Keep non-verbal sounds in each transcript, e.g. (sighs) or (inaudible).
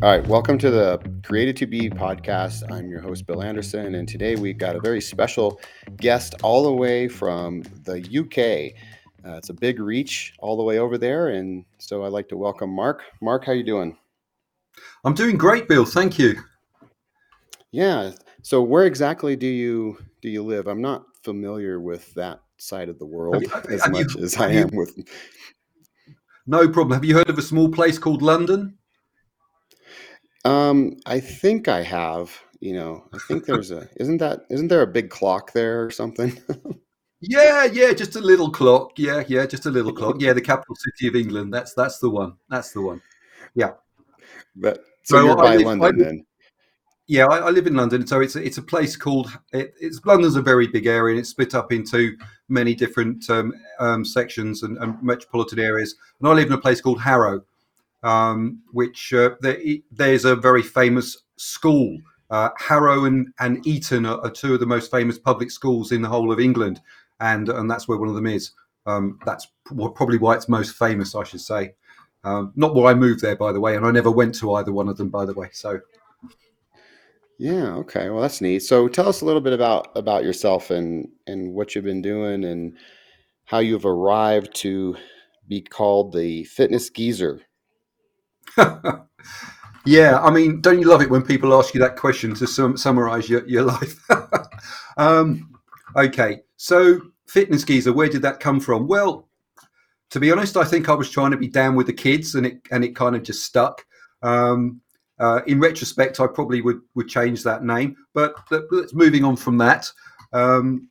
All right, welcome to the Created to Be podcast. I'm your host, Bill Anderson, and today we've got a very special guest all the way from the UK. Uh, it's a big reach all the way over there, and so I'd like to welcome Mark. Mark, how you doing? I'm doing great, Bill. Thank you. Yeah. So, where exactly do you do you live? I'm not familiar with that side of the world have, as have much you, as I am with. No problem. Have you heard of a small place called London? Um, I think I have. You know, I think (laughs) there's a isn't that isn't there a big clock there or something? (laughs) yeah, yeah, just a little clock. Yeah, yeah, just a little clock. Yeah, the (laughs) capital city of England. That's that's the one. That's the one. Yeah. But so, so you're by live, London then. Yeah, I, I, live in London, so it's it's a place called it, it's London's a very big area, and it's split up into many different um, um, sections and, and, metropolitan areas. And I live in a place called Harrow, um, which uh, there, there's a very famous school. Uh, Harrow and, and Eton are, are, two of the most famous public schools in the whole of England, and and that's where one of them is. Um, that's probably why it's most famous, I should say. Um, not why I moved there, by the way, and I never went to either one of them, by the way. So, yeah, okay, well, that's neat. So, tell us a little bit about about yourself and and what you've been doing and how you've arrived to be called the fitness geezer. (laughs) yeah, I mean, don't you love it when people ask you that question to sum- summarize your, your (laughs) life? um, okay, so fitness geezer, where did that come from? Well, to be honest, I think I was trying to be down with the kids, and it and it kind of just stuck. Um, uh, in retrospect, I probably would would change that name, but let's moving on from that. Um,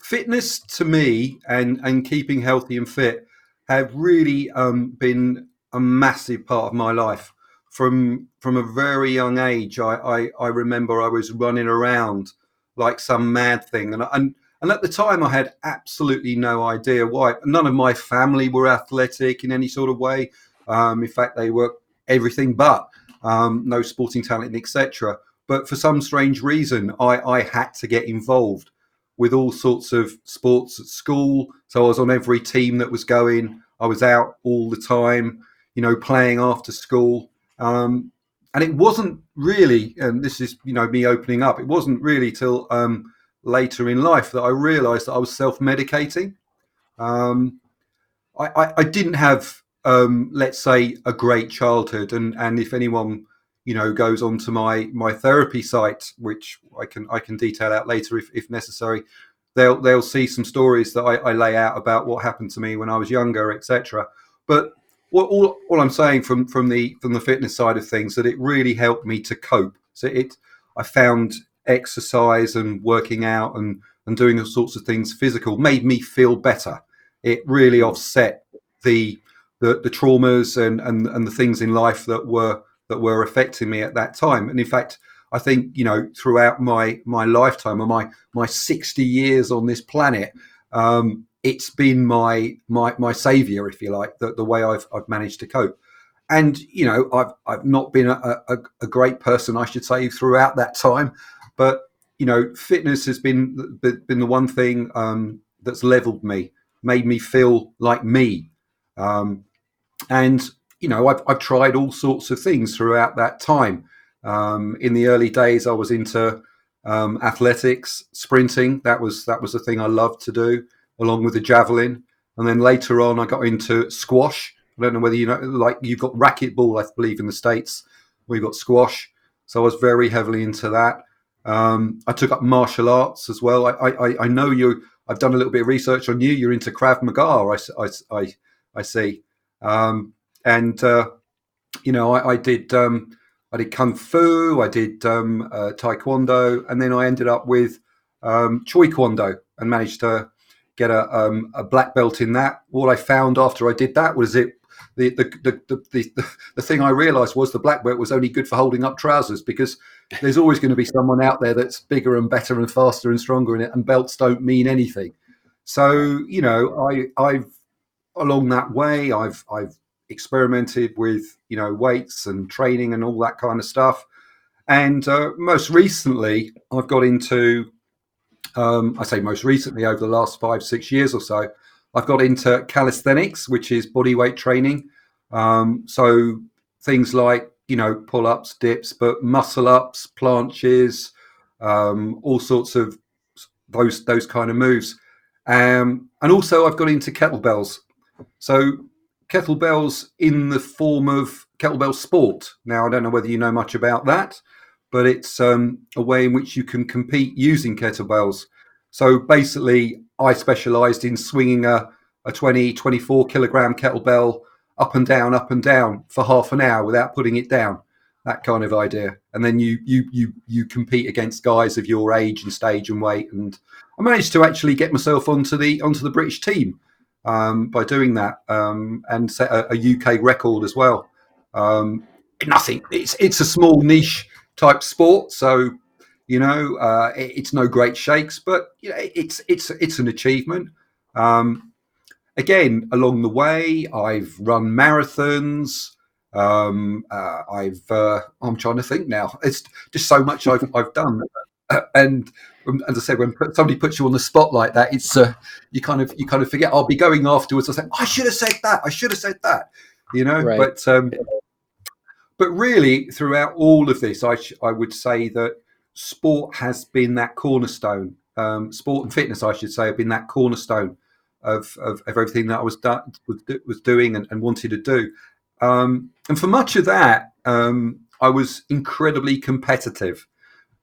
fitness to me and and keeping healthy and fit have really um, been a massive part of my life. From from a very young age, I, I, I remember I was running around like some mad thing, and and and at the time, I had absolutely no idea why. None of my family were athletic in any sort of way. Um, in fact, they were everything but um, no sporting talent, etc. But for some strange reason, I, I had to get involved with all sorts of sports at school. So I was on every team that was going. I was out all the time you know, playing after school. Um, and it wasn't really, and this is, you know, me opening up, it wasn't really till um, later in life that I realized that I was self medicating. Um, I, I, I, didn't have, um, let's say, a great childhood. And, and if anyone, you know, goes onto my, my therapy site, which I can, I can detail out later if, if necessary, they'll, they'll see some stories that I, I lay out about what happened to me when I was younger, etc. But well, all, all I'm saying from from the from the fitness side of things that it really helped me to cope. So it, I found exercise and working out and and doing all sorts of things physical made me feel better. It really offset the the, the traumas and, and and the things in life that were that were affecting me at that time. And in fact, I think you know throughout my my lifetime or my my 60 years on this planet, um, it's been my my my savior, if you like, the, the way I've I've managed to cope. And you know, I've I've not been a, a, a great person, I should say, throughout that time. But you know, fitness has been been the one thing um, that's leveled me, made me feel like me. Um, and you know, I've I've tried all sorts of things throughout that time. Um, in the early days, I was into um, athletics, sprinting. That was that was the thing I loved to do along with the javelin. And then later on, I got into squash. I don't know whether you know, like you've got racquetball, I believe, in the States. We've got squash. So I was very heavily into that. Um, I took up martial arts as well. I, I, I know you, I've done a little bit of research on you. You're into Krav Maga, I, I, I, I see. Um, and, uh, you know, I, I did. Um, I did kung fu, I did um, uh, taekwondo, and then I ended up with um, Choi Kwang-Do and managed to get a, um, a black belt in that. What I found after I did that was it the the the the, the, the thing I realised was the black belt was only good for holding up trousers because there's (laughs) always going to be someone out there that's bigger and better and faster and stronger in it, and belts don't mean anything. So you know, I I've along that way I've I've experimented with you know weights and training and all that kind of stuff. And uh, most recently, I've got into um, I say most recently over the last five, six years or so, I've got into calisthenics, which is body weight training. Um, so things like you know, pull ups, dips, but muscle ups, planches, um, all sorts of those those kind of moves. Um, and also, I've got into kettlebells. So kettlebells in the form of kettlebell sport. Now, I don't know whether you know much about that, but it's um, a way in which you can compete using kettlebells. So basically, I specialized in swinging a, a 20, 24 kilogram kettlebell up and down, up and down for half an hour without putting it down. That kind of idea, and then you you you you compete against guys of your age and stage and weight. And I managed to actually get myself onto the onto the British team um, by doing that um, and set a, a, UK record as well. Um, nothing. It's it's a small niche type sport, so you know uh, it, it's no great shakes, but you know, it's it's it's an achievement. Um, again, along the way, I've run marathons. Um, uh, I've uh, I'm trying to think now. It's just so much I've (laughs) I've done, and as I said, when somebody puts you on the spot like that, it's uh, you kind of you kind of forget. I'll be going afterwards. I say, I should have said that. I should have said that. You know, right. but um, but really, throughout all of this, I sh- I would say that sport has been that cornerstone. Um, sport and fitness, I should say, have been that cornerstone of, of, of everything that I was do- was, was doing and, and, wanted to do. Um, and for much of that, um, I was incredibly competitive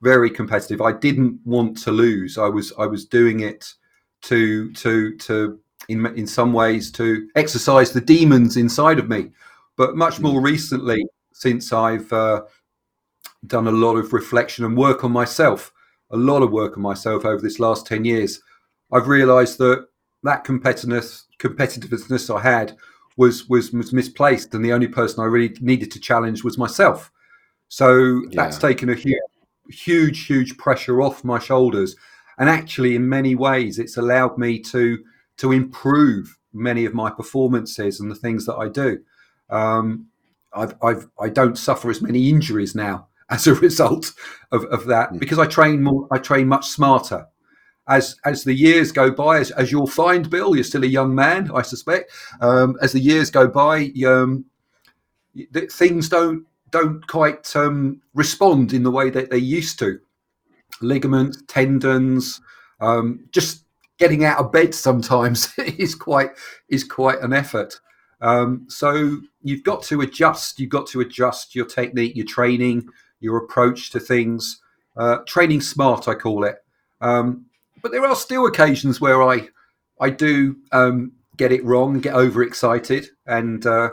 very competitive. I didn't want to lose. I was I was doing it to to to in in some ways to exercise the demons inside of me. But much more recently, since I've uh, done a lot of reflection and work on myself, a lot of work on myself over this last ten years, I've realised that that competitiveness competitiveness I had was, was was misplaced, and the only person I really needed to challenge was myself. So yeah. that's taken a huge huge, huge pressure off my shoulders. And actually, in many ways, it's allowed me to to improve many of my performances and the things that I do. Um, I've, I've I don't suffer as many injuries now (laughs) as a result of, of that hmm. because I train more. I train much smarter. As as the years go by, as, as you'll find, Bill, you're still a young man, I suspect. Um, as the years go by, um, things don't don't quite um, respond in the way that they used to. Ligaments, tendons, um, just getting out of bed sometimes (laughs) is quite is quite an effort. Um, so you've got to adjust. You've got to adjust your technique, your training, your approach to things. Uh, training smart, I call it. Um, but there are still occasions where I I do um, get it wrong, get overexcited, and uh,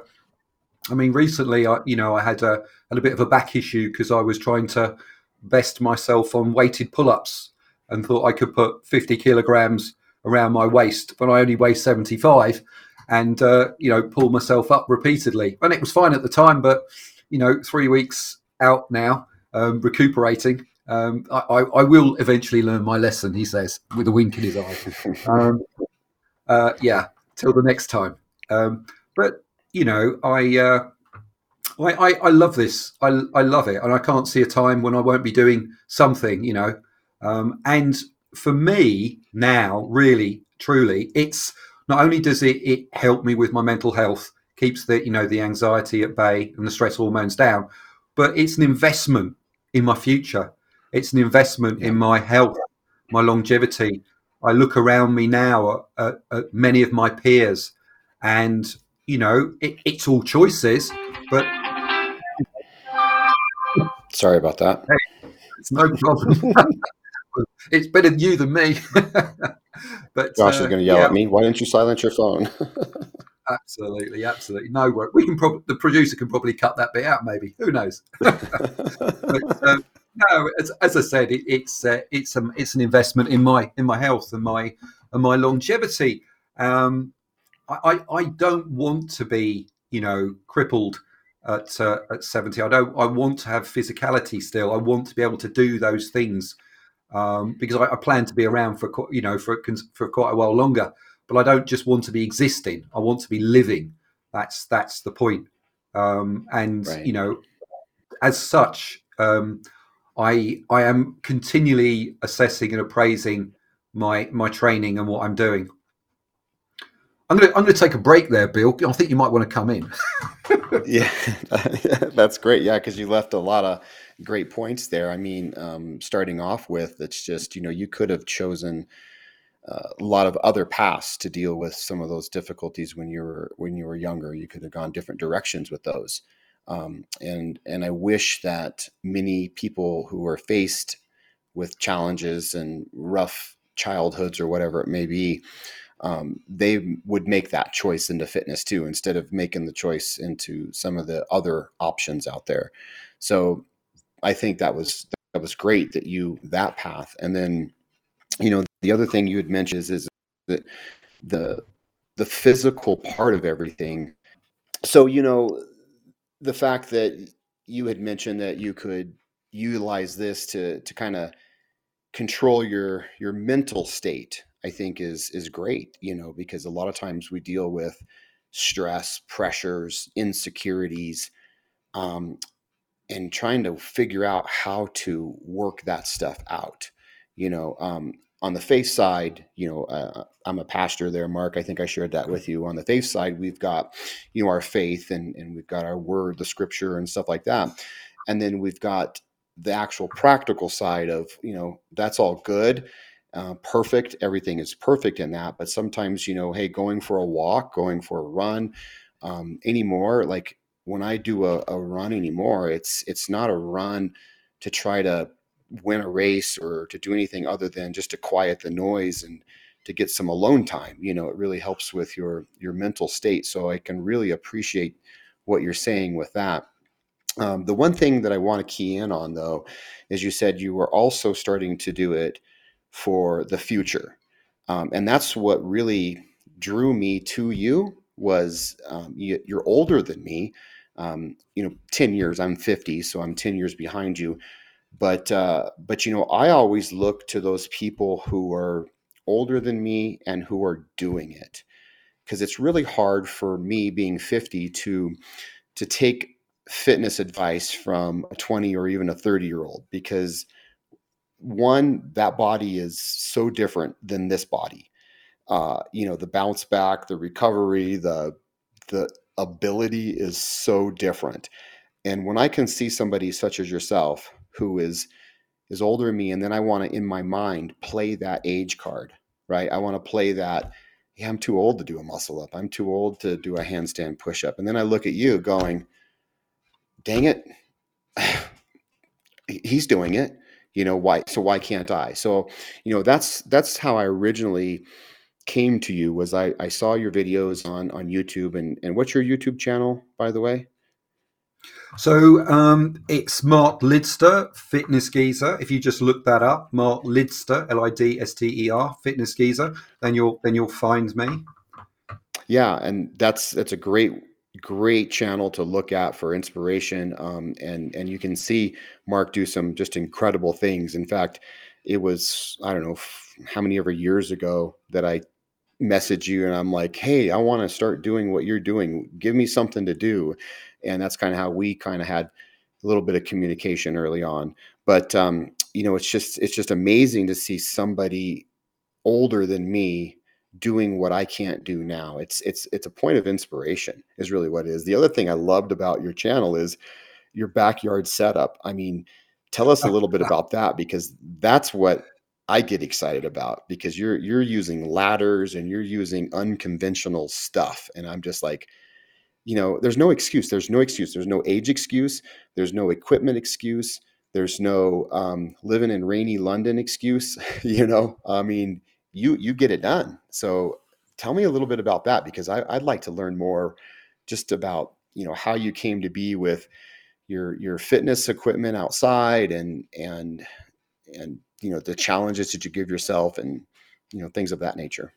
I mean, recently, I you know I had a had a bit of a back issue because I was trying to best myself on weighted pull-ups and thought I could put 50 kilograms around my waist, but I only weigh 75, and uh, you know pull myself up repeatedly, and it was fine at the time. But you know, three weeks out now, um, recuperating. Um, I, I, will eventually learn my lesson, he says, with a wink in his eye. (laughs) Um, uh, yeah, till the next time. Um, but you know, I, uh, I, I, I, love this. I, I love it, and I can't see a time when I won't be doing something. You know, um, and for me now, really, truly, it's not only does it, it help me with my mental health, keeps the you know the anxiety at bay and the stress hormones down, but it's an investment in my future. It's an investment yeah. in my health, my longevity. I look around me now at, at, at many of my peers, and you know, it, it's all choices, but. Sorry about that. Hey, it's no problem. (laughs) it's better than you than me. (laughs) but Josh uh, is going to yell yeah. at me. Why don't you silence your phone? (laughs) absolutely, absolutely. No work. We can probably the producer can probably cut that bit out. Maybe who knows? (laughs) but, um, no, as, as, I said, it, it's uh, it's um, it's an investment in my in my health and my and my longevity. Um, I, I don't want to be, you know, crippled at uh, at 70. I don't. I want to have physicality still. I want to be able to do those things um, because I, I, plan to be around for you know for for quite a while longer. But I don't just want to be existing. I want to be living. That's that's the point. Um, and right. you know, as such, um, I I am continually assessing and appraising my my training and what I'm doing. I'm to I'm going to take a break there, Bill. I think you might want to come in. (laughs) yeah, (laughs) that's great. Yeah, because you left a lot of great points there. I mean, um, starting off with, it's just you know you could have chosen uh, a lot of other paths to deal with some of those difficulties when you were when you were younger. You could have gone different directions with those. Um, and and I wish that many people who are faced with challenges and rough childhoods or whatever it may be, um, they would make that choice into fitness too, instead of making the choice into some of the other options out there. So I think that was that was great that you that path. And then, you know, the other thing you had mentioned is, is that the the physical part of everything. So you know, the fact that you had mentioned that you could utilize this to to kind of control your your mental state i think is is great you know because a lot of times we deal with stress pressures insecurities um, and trying to figure out how to work that stuff out you know um, on the faith side, you know, uh, I'm a pastor there, Mark. I think I shared that with you. On the faith side, we've got, you know, our faith and, and we've got our word, the scripture, and stuff like that. And then we've got the actual practical side of, you know, that's all good, uh, perfect. Everything is perfect in that. But sometimes, you know, hey, going for a walk, going for a run, um, anymore, like when I do a, a run anymore, it's it's not a run to try to win a race or to do anything other than just to quiet the noise and to get some alone time you know it really helps with your your mental state. So i can really appreciate what you're saying with that. Um, the one thing that i want to key in on though is you said you were also starting to do it for the future. Um, and that's what really drew me to you was um, you, are older than me um, you know 10 years i'm 50 so i'm 10 years behind you. But uh, but you know i always look to those people who are older than me and who are doing it. Because it's really hard for me being 50 to to take fitness advice from a 20 or even a 30 year old because one that body is so different than this body. Uh, you know the bounce back the recovery the the ability is so different. And when i can see somebody such as yourself who is is older than me and then i want to in my mind play that age card right? I want to play that yeah i'm too old to do a muscle up. I'm too old to do a handstand push up and then i look at you going dang it. He's doing it. You know why so why can't i? So you know that's that's how i originally came to you was i i saw your videos on on youtube and and what's your youtube channel by the way so um, it's Mark Lidster, Fitness Geezer. If you just look that up, Mark Lidster, L I D S T E R, Fitness Geezer, then you'll then you'll find me. Yeah, and that's that's a great great channel to look at for inspiration. Um, and and you can see Mark do some just incredible things. In fact, it was I don't know how many ever years ago that I message you and I'm like, hey, I want to start doing what you're doing. Give me something to do and that's kind of how we kind of had a little bit of communication early on. But um, you know, it's just it's just amazing to see somebody older than me doing what I can't do now. It's it's it's a point of inspiration is really what it is. The other thing I loved about your channel is your backyard setup. I mean, tell us a little bit (laughs) about that because that's what I get excited about because you're you're using ladders and you're using unconventional stuff and I'm just like you know, there's no excuse. There's no excuse. There's no age excuse. There's no equipment excuse. There's no um, living in rainy London excuse. (laughs) you know, I mean, you you get it done. So tell me a little bit about that because I, I'd like to learn more, just about you know how you came to be with your your fitness equipment outside and and and you know the challenges that you give yourself and you know things of that nature.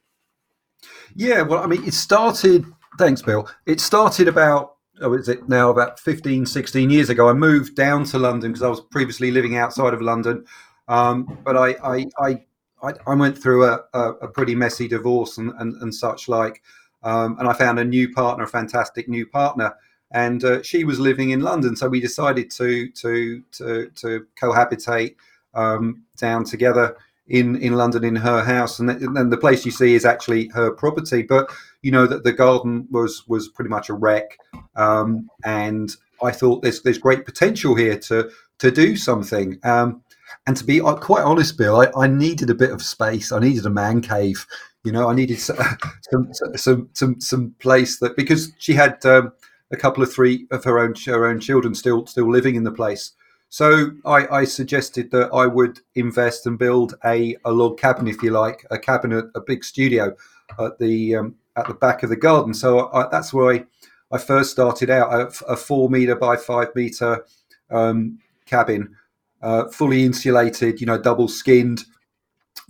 Yeah, well, I mean, it started Thanks, Bill. It started about, oh, is it now about 15, 16 years ago. I moved down to London because I was previously living outside of London. Um, but I, I, I, I, went through a, a, pretty messy divorce and, and, and such like. Um, and I found a new partner, a fantastic new partner. And uh, she was living in London. So we decided to, to, to, to cohabitate um, down together in in London in her house, and then the place you see is actually her property. But you know that the garden was was pretty much a wreck. um, and I thought there's there's great potential here to to do something. Um, and to be uh, quite honest, Bill, I, I, needed a bit of space. I needed a man cave. You know, I needed some (laughs) some some some, some place that because she had um, a couple of three of her own her own children still still living in the place. So I, I suggested that I would invest and build a, a log cabin, if you like, a cabin, a, a big studio at the um, at the back of the garden. So I, that's where I, I first started out a, a four meter by five meter um, cabin, uh, fully insulated, you know, double skinned,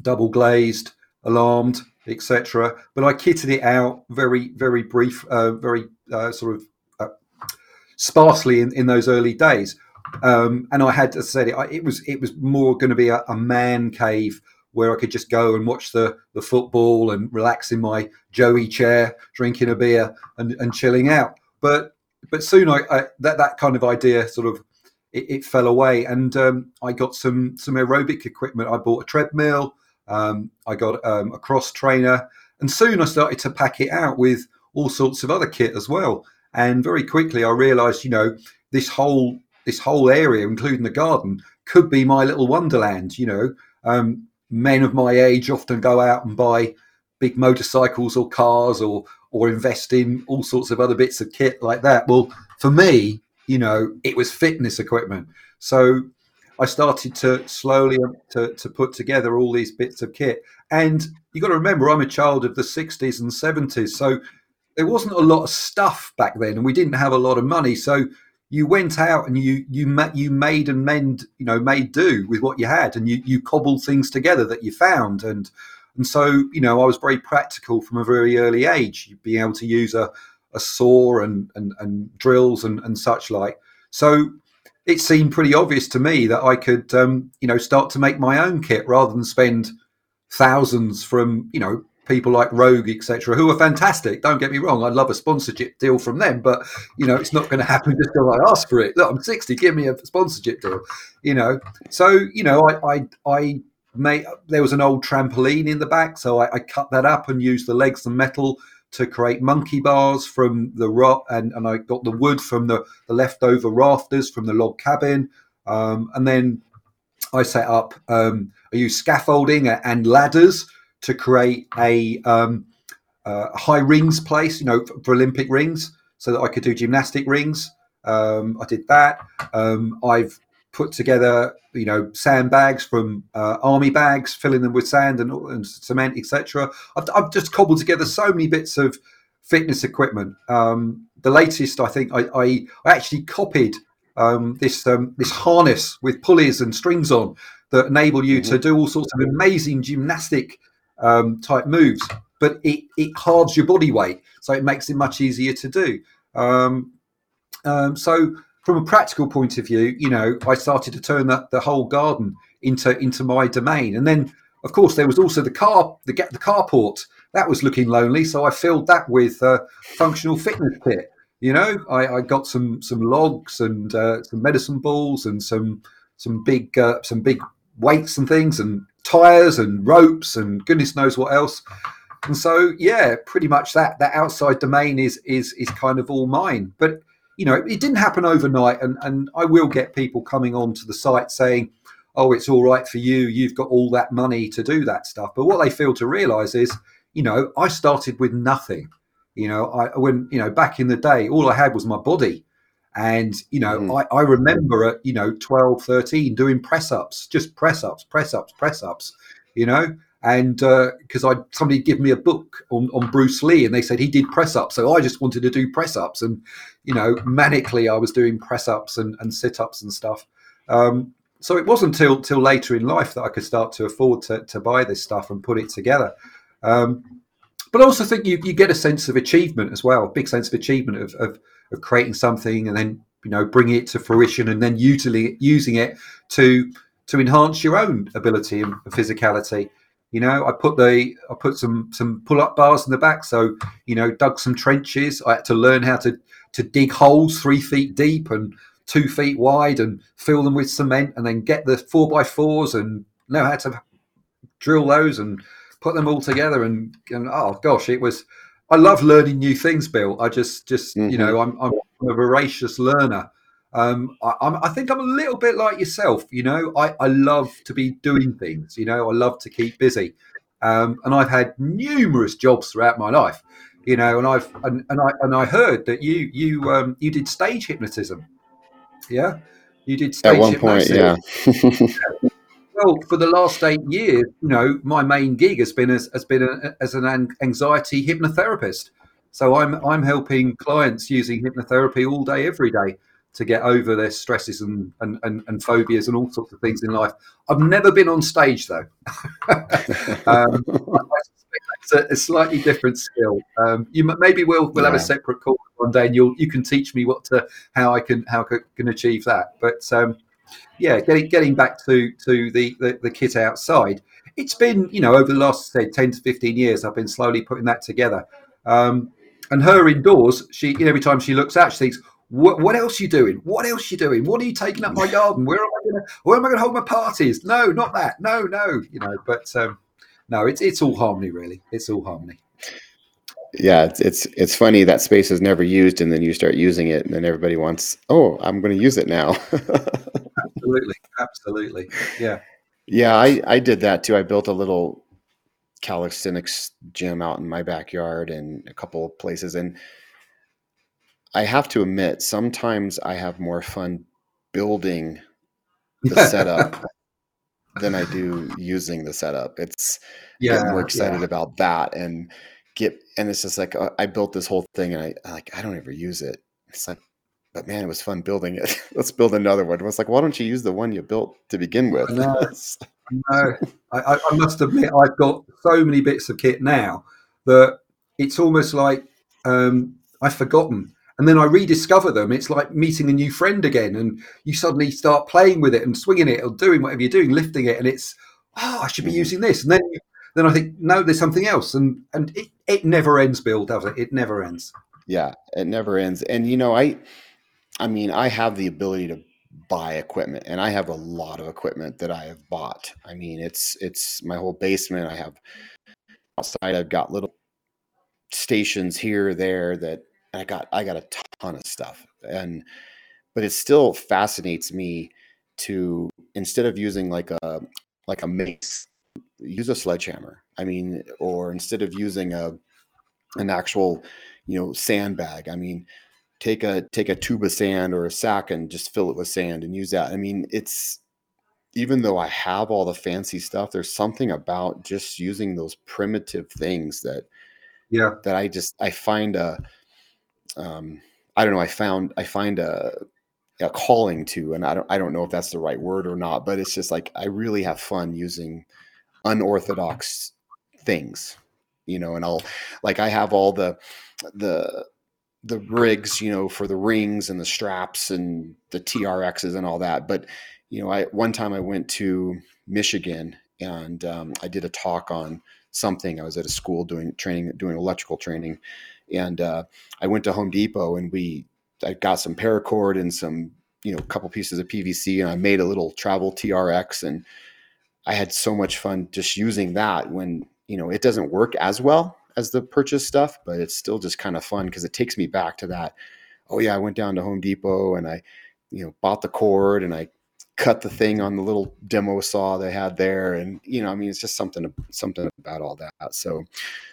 double glazed, alarmed, etc. But I kitted it out very, very brief, uh, very uh, sort of uh, sparsely in, in those early days. Um, and I had, said, it, it was it was more going to be a, a, man cave where I could just go and watch the the football and relax in my Joey chair, drinking a beer and, and chilling out. But but soon I, I that that kind of idea sort of it, it fell away, and um, I got some some aerobic equipment. I bought a treadmill. Um, I got um, a cross trainer, and soon I started to pack it out with all sorts of other kit as well. And very quickly, I realised, you know, this whole this whole area, including the garden, could be my little wonderland. You know, um, men of my age often go out and buy big motorcycles or cars or or invest in all sorts of other bits of kit like that. Well, for me, you know, it was fitness equipment. So I started to slowly um, to, to put together all these bits of kit. And you got to remember, I'm a child of the 60s and 70s. So there wasn't a lot of stuff back then, and we didn't have a lot of money. So you went out and you you you made and mend you know made do with what you had and you you cobbled things together that you found. And and so you know I was very practical from a very early age being able to use a, a saw and, and and drills and and such like. So it seemed pretty obvious to me that I could um, you know start to make my own kit rather than spend thousands from you know people like Rogue, etc., who are fantastic. Don't get me wrong; I'd love a sponsorship deal from them, but you know, it's not going to happen just because I ask for it. Look, I'm 60, give me a sponsorship deal. You know, so you know, I I, I made there was an old trampoline in the back, so I, I cut that up and used the legs and metal to create monkey bars from the rock, and, and I got the wood from the, the leftover rafters from the log cabin, um, and then I set up. Um, I used scaffolding and ladders to create a um, uh, high rings place, you know, for, for, Olympic rings, so that I could do gymnastic rings. Um, I did that. Um, I've put together, you know, sandbags from uh, army bags, filling them with sand and, and cement, etc. I've, I've, just cobbled together so many bits of fitness equipment. Um, the latest, I think, I, I, I actually copied um, this um, this harness with pulleys and strings on that enable you mm-hmm. to do all sorts of amazing gymnastic um, type moves, but it, it halves your body weight, so it makes it much easier to do. Um, um, so, from a practical point of view, you know, I started to turn that the whole garden into into my domain, and then of course there was also the car the the carport that was looking lonely, so I filled that with uh, functional fitness kit. You know, I, I got some some logs and uh, some medicine balls and some some big uh, some big weights and things and tires and ropes and goodness knows what else. And so, yeah, pretty much that that outside domain is is is kind of all mine. But you know, it, didn't happen overnight, and and I will get people coming onto the site saying, "Oh, it's all right for you. You've got all that money to do that stuff." But what they fail to realise is, you know, I started with nothing. You know, I when you know back in the day, all I had was my body. And, you know, mm. I, I remember at, you know, 12, 13 doing press ups, just press ups, press ups, press ups, you know, and because uh, I somebody give me a book on, on Bruce Lee and they said he did press ups, so I just wanted to do press ups, and you know, manically I was doing press ups and, and sit ups and stuff. Um, so it wasn't till till later in life that I could start to afford to, to buy this stuff and put it together. Um, but I also think you, you get a sense of achievement as well, a big sense of achievement of, of of creating something and then you know bringing it to fruition and then usually using it to to enhance your own ability and physicality. You know i put the i put some some pull-up bars in the back. So you know dug some trenches. I had to learn how to to dig holes three feet deep and two feet wide and fill them with cement and then get the four by fours and know how to drill those and put them all together and, and oh gosh it was I love learning new things, Bill. I just, just mm-hmm. you know, I'm, I'm I'm a voracious learner. Um, I, I, think I'm a little bit like yourself. You know, I, I love to be doing things. You know, I love to keep busy, um, and I've had numerous jobs throughout my life. You know, and I've and, and I and I heard that you you um, you did stage hypnotism. Yeah, you did stage at one point. Yeah. (laughs) well, for the last eight years, you know, my main gig has been as has been a, as an anxiety hypnotherapist. So I'm I'm helping clients using hypnotherapy all day, every day to get over their stresses and, and, and, and, phobias and all sorts of things in life. I've never been on stage though. (laughs) um, it's a, a, slightly different skill. Um, you maybe we'll we'll yeah. have a separate call one day, and you'll you can teach me what to how I can how I can achieve that. But um, yeah, getting getting back to to the, the, the kit outside, it's been you know over the last say ten to fifteen years, I've been slowly putting that together. Um, and her indoors, she you know, every time she looks out, she thinks, what, else are you doing? What else are you doing? What are you taking up my garden? Where am I going to? Where am I going to hold my parties? No, not that. No, no. You know, but um, no, it's it's all harmony, really. It's all harmony. Yeah, it's it's it's funny that space is never used, and then you start using it, and then everybody wants, oh, I'm going to use it now. (laughs) absolutely, absolutely, yeah, yeah. I I did that too. I built a little calisthenics gym out in my backyard and a couple of places, and I have to admit, sometimes I have more fun building the (laughs) setup than I do using the setup. It's yeah, I'm more excited yeah. about that and get and it's just like uh, I built this whole thing and I like I don't ever use it. It's like, but man, it was fun building it. (laughs) Let's build another one. It was like, why don't you use the one you built to begin with? No, (laughs) no. I, I must admit, I've got so many bits of kit now that it's almost like um, I've forgotten and then I rediscover them. It's like meeting a new friend again, and you suddenly start playing with it and swinging it or doing whatever you're doing, lifting it, and it's oh, I should be mm-hmm. using this, and then then I think no, there's something else, and and it, it never ends, Bill, does it? It never ends. Yeah, it never ends, and you know, I, I mean, I have the ability to buy equipment and i have a lot of equipment that i have bought i mean it's it's my whole basement i have outside i've got little stations here there that I got I got a ton of stuff, and but it still fascinates me to instead of using like a like a mace, use a sledgehammer. I mean, or instead of using a an actual you know sandbag. I mean, take a take a tube of sand or a sack and just fill it with sand and use that. I mean, it's even though I have all the fancy stuff, there's something about just using those primitive things that yeah that I just I find a um, I don't know. I found I find a, a calling to, and I don't I don't know if that's the right word or not, but it's just like I really have fun using unorthodox things, you know. And I'll like I have all the the the rigs, you know, for the rings and the straps and the TRXs and all that. But you know, I one time I went to Michigan and um, I did a talk on something. I was at a school doing training, doing electrical training, and uh, I went to Home Depot and we I got some paracord and some you know a couple pieces of PVC and I made a little travel TRX and I had so much fun just using that when you know it doesn't work as well as the purchase stuff, but it's still just kind of fun because it takes me back to that. Oh yeah, I went down to Home Depot and I you know bought the cord and I cut the thing on the little demo saw they had there and you know i mean it's just something something about all that so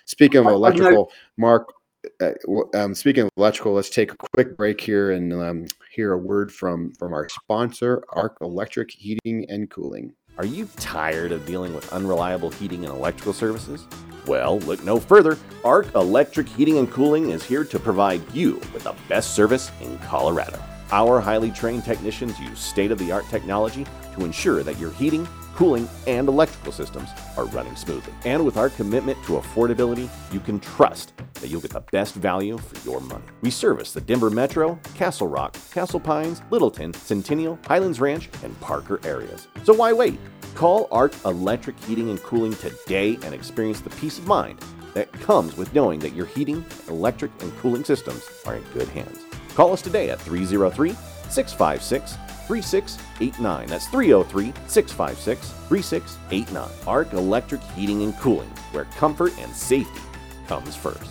speaking of electrical mark uh, um, speaking of electrical, let's take a quick break here and um, hear a word from from our sponsor, Ark Electric Heating and Cooling. Are you tired of dealing with unreliable heating and electrical services? Well, look no further. Ark Electric Heating and Cooling is here to provide you with the best service in Colorado. Our highly trained technicians use state of the art technology to ensure that your heating, cooling, and electrical systems are running smoothly. And with our commitment to affordability, you can trust that you'll get the best value for your money. We service the Denver Metro, Castle Rock, Castle Pines, Littleton, Centennial, Highlands Ranch, and Parker areas. So why wait? Call Ark Electric Heating and Cooling today and experience the peace of mind that comes with knowing that your heating, electric, and cooling systems are in good hands. Call us today at 303 656 3689. That's 303 656 3689. Ark Electric Heating and Cooling, where comfort and safety comes first.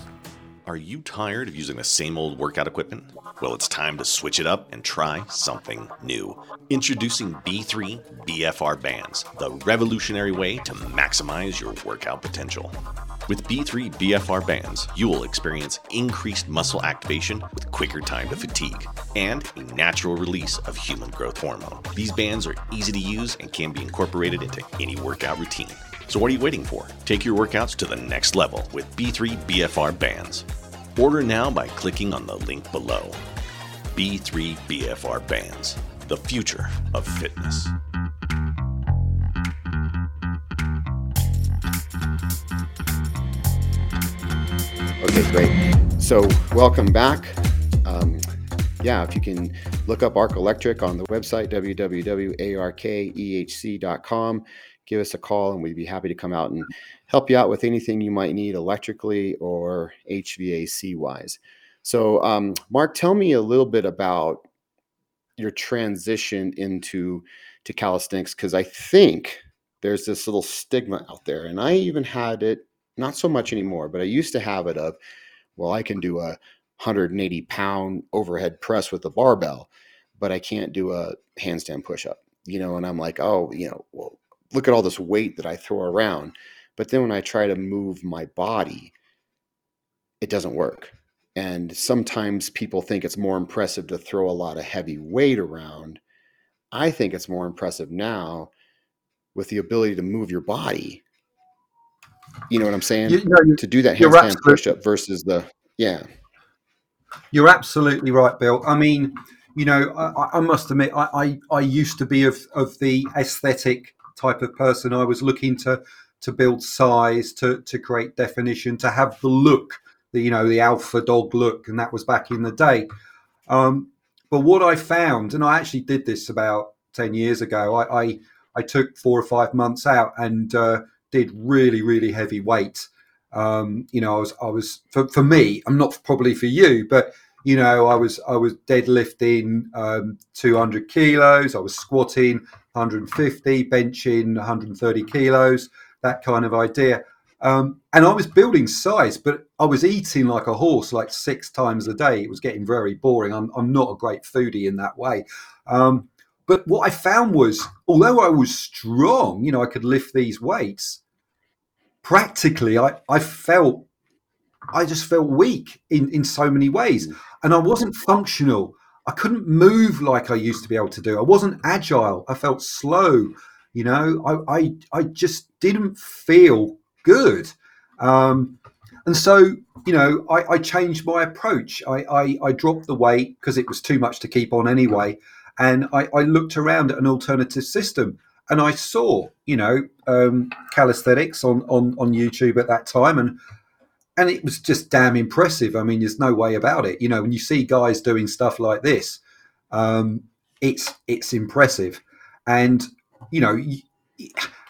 Are you tired of using the same old workout equipment? Well, it's time to switch it up and try something new. Introducing B3 BFR bands, the revolutionary way to maximize your workout potential. With B3 BFR bands, you will experience increased muscle activation with quicker time to fatigue and a natural release of human growth hormone. These bands are easy to use and can be incorporated into any workout routine. So what are you waiting for? Take your workouts to the next level with B3 BFR bands. Order now by clicking on the link below. B3 BFR bands, the future of fitness. Okay, great. So, welcome back. Um, yeah, if you can look up Ark Electric on the website, www.arkehc.com, give us a call and we'd be happy to come out and help you out with anything you might need electrically or HVAC wise. So, um, Mark, tell me a little bit about your transition into to calisthenics because I think there's this little stigma out there, and I even had it not so much anymore, but I used to have it of, well, I can do a 180 pound overhead press with a barbell, but I can't do a handstand push up, you know, and I'm like, oh, you know, well, look at all this weight that I throw around. But then when I try to move my body, it doesn't work. And sometimes people think it's more impressive to throw a lot of heavy weight around. I think it's more impressive now with the ability to move your body. You know what I'm saying? You, no, to do that handstand push up versus the, yeah. You're absolutely right, Bill. I mean, you know, I, I must admit, I, I, I used to be of, of the aesthetic type of person. I was looking to to build size, to to create definition, to have the look, the you know the alpha dog look, and that was back in the day. Um, but what I found, and I actually did this about ten years ago, I I, I took four or five months out and uh, did really really heavy weight. Um, you know, I was I was for, for me, I'm not probably for you, but you know, I was I was deadlifting um, 200 kilos, I was squatting 150, benching 130 kilos, that kind of idea. Um, and I was building size, but I was eating like a horse, like six times a day. It was getting very boring. I'm, I'm not a great foodie in that way. Um, but what I found was, although I was strong, you know, I could lift these weights, practically I, I felt I just felt weak in, in so many ways. Mm. And I wasn't functional. I couldn't move like I used to be able to do. I wasn't agile. I felt slow. You know, I I, I just didn't feel good. Um, and so, you know, I, I changed my approach. I, I, I dropped the weight because it was too much to keep on anyway. And I, I looked around at an alternative system and I saw, you know, um, calisthenics on, on, on YouTube at that time. And and it was just damn impressive. I mean, there's no way about it. You know, when you see guys doing stuff like this, um, it's it's impressive. And you know,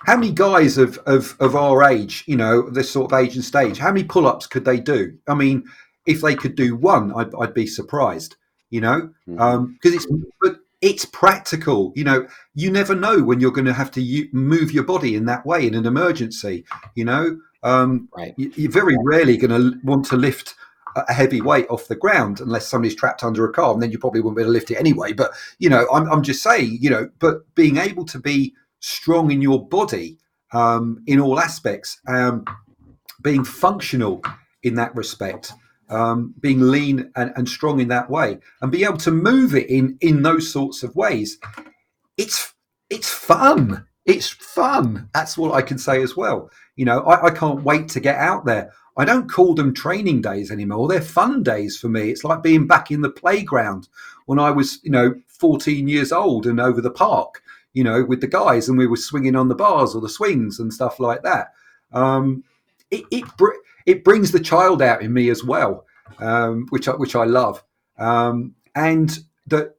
how many guys of, of of our age, you know, this sort of age and stage, how many pull-ups could they do? I mean, if they could do one, I'd, I'd be surprised. You know, because mm-hmm. um, it's but it's practical. You know, you never know when you're going to have to u- move your body in that way in an emergency. You know, um, right. You're very rarely going to want to lift a heavy weight off the ground unless somebody's trapped under a car, and then you probably wouldn't be able to lift it anyway. But you know, I'm, I'm just saying, you know, but being able to be strong in your body um, in all aspects, um, being functional in that respect, um, being lean and, and strong in that way, and be able to move it in in those sorts of ways, it's it's fun. It's fun. That's what I can say as well. You know, I, I can't wait to get out there. I don't call them training days anymore. They're fun days for me. It's like being back in the playground when I was, you know, 14 years old and over the park, you know, with the guys and we were swinging on the bars or the swings and stuff like that. Um, it, it, it brings the child out in me as well, um, which, I, which I love. Um, and that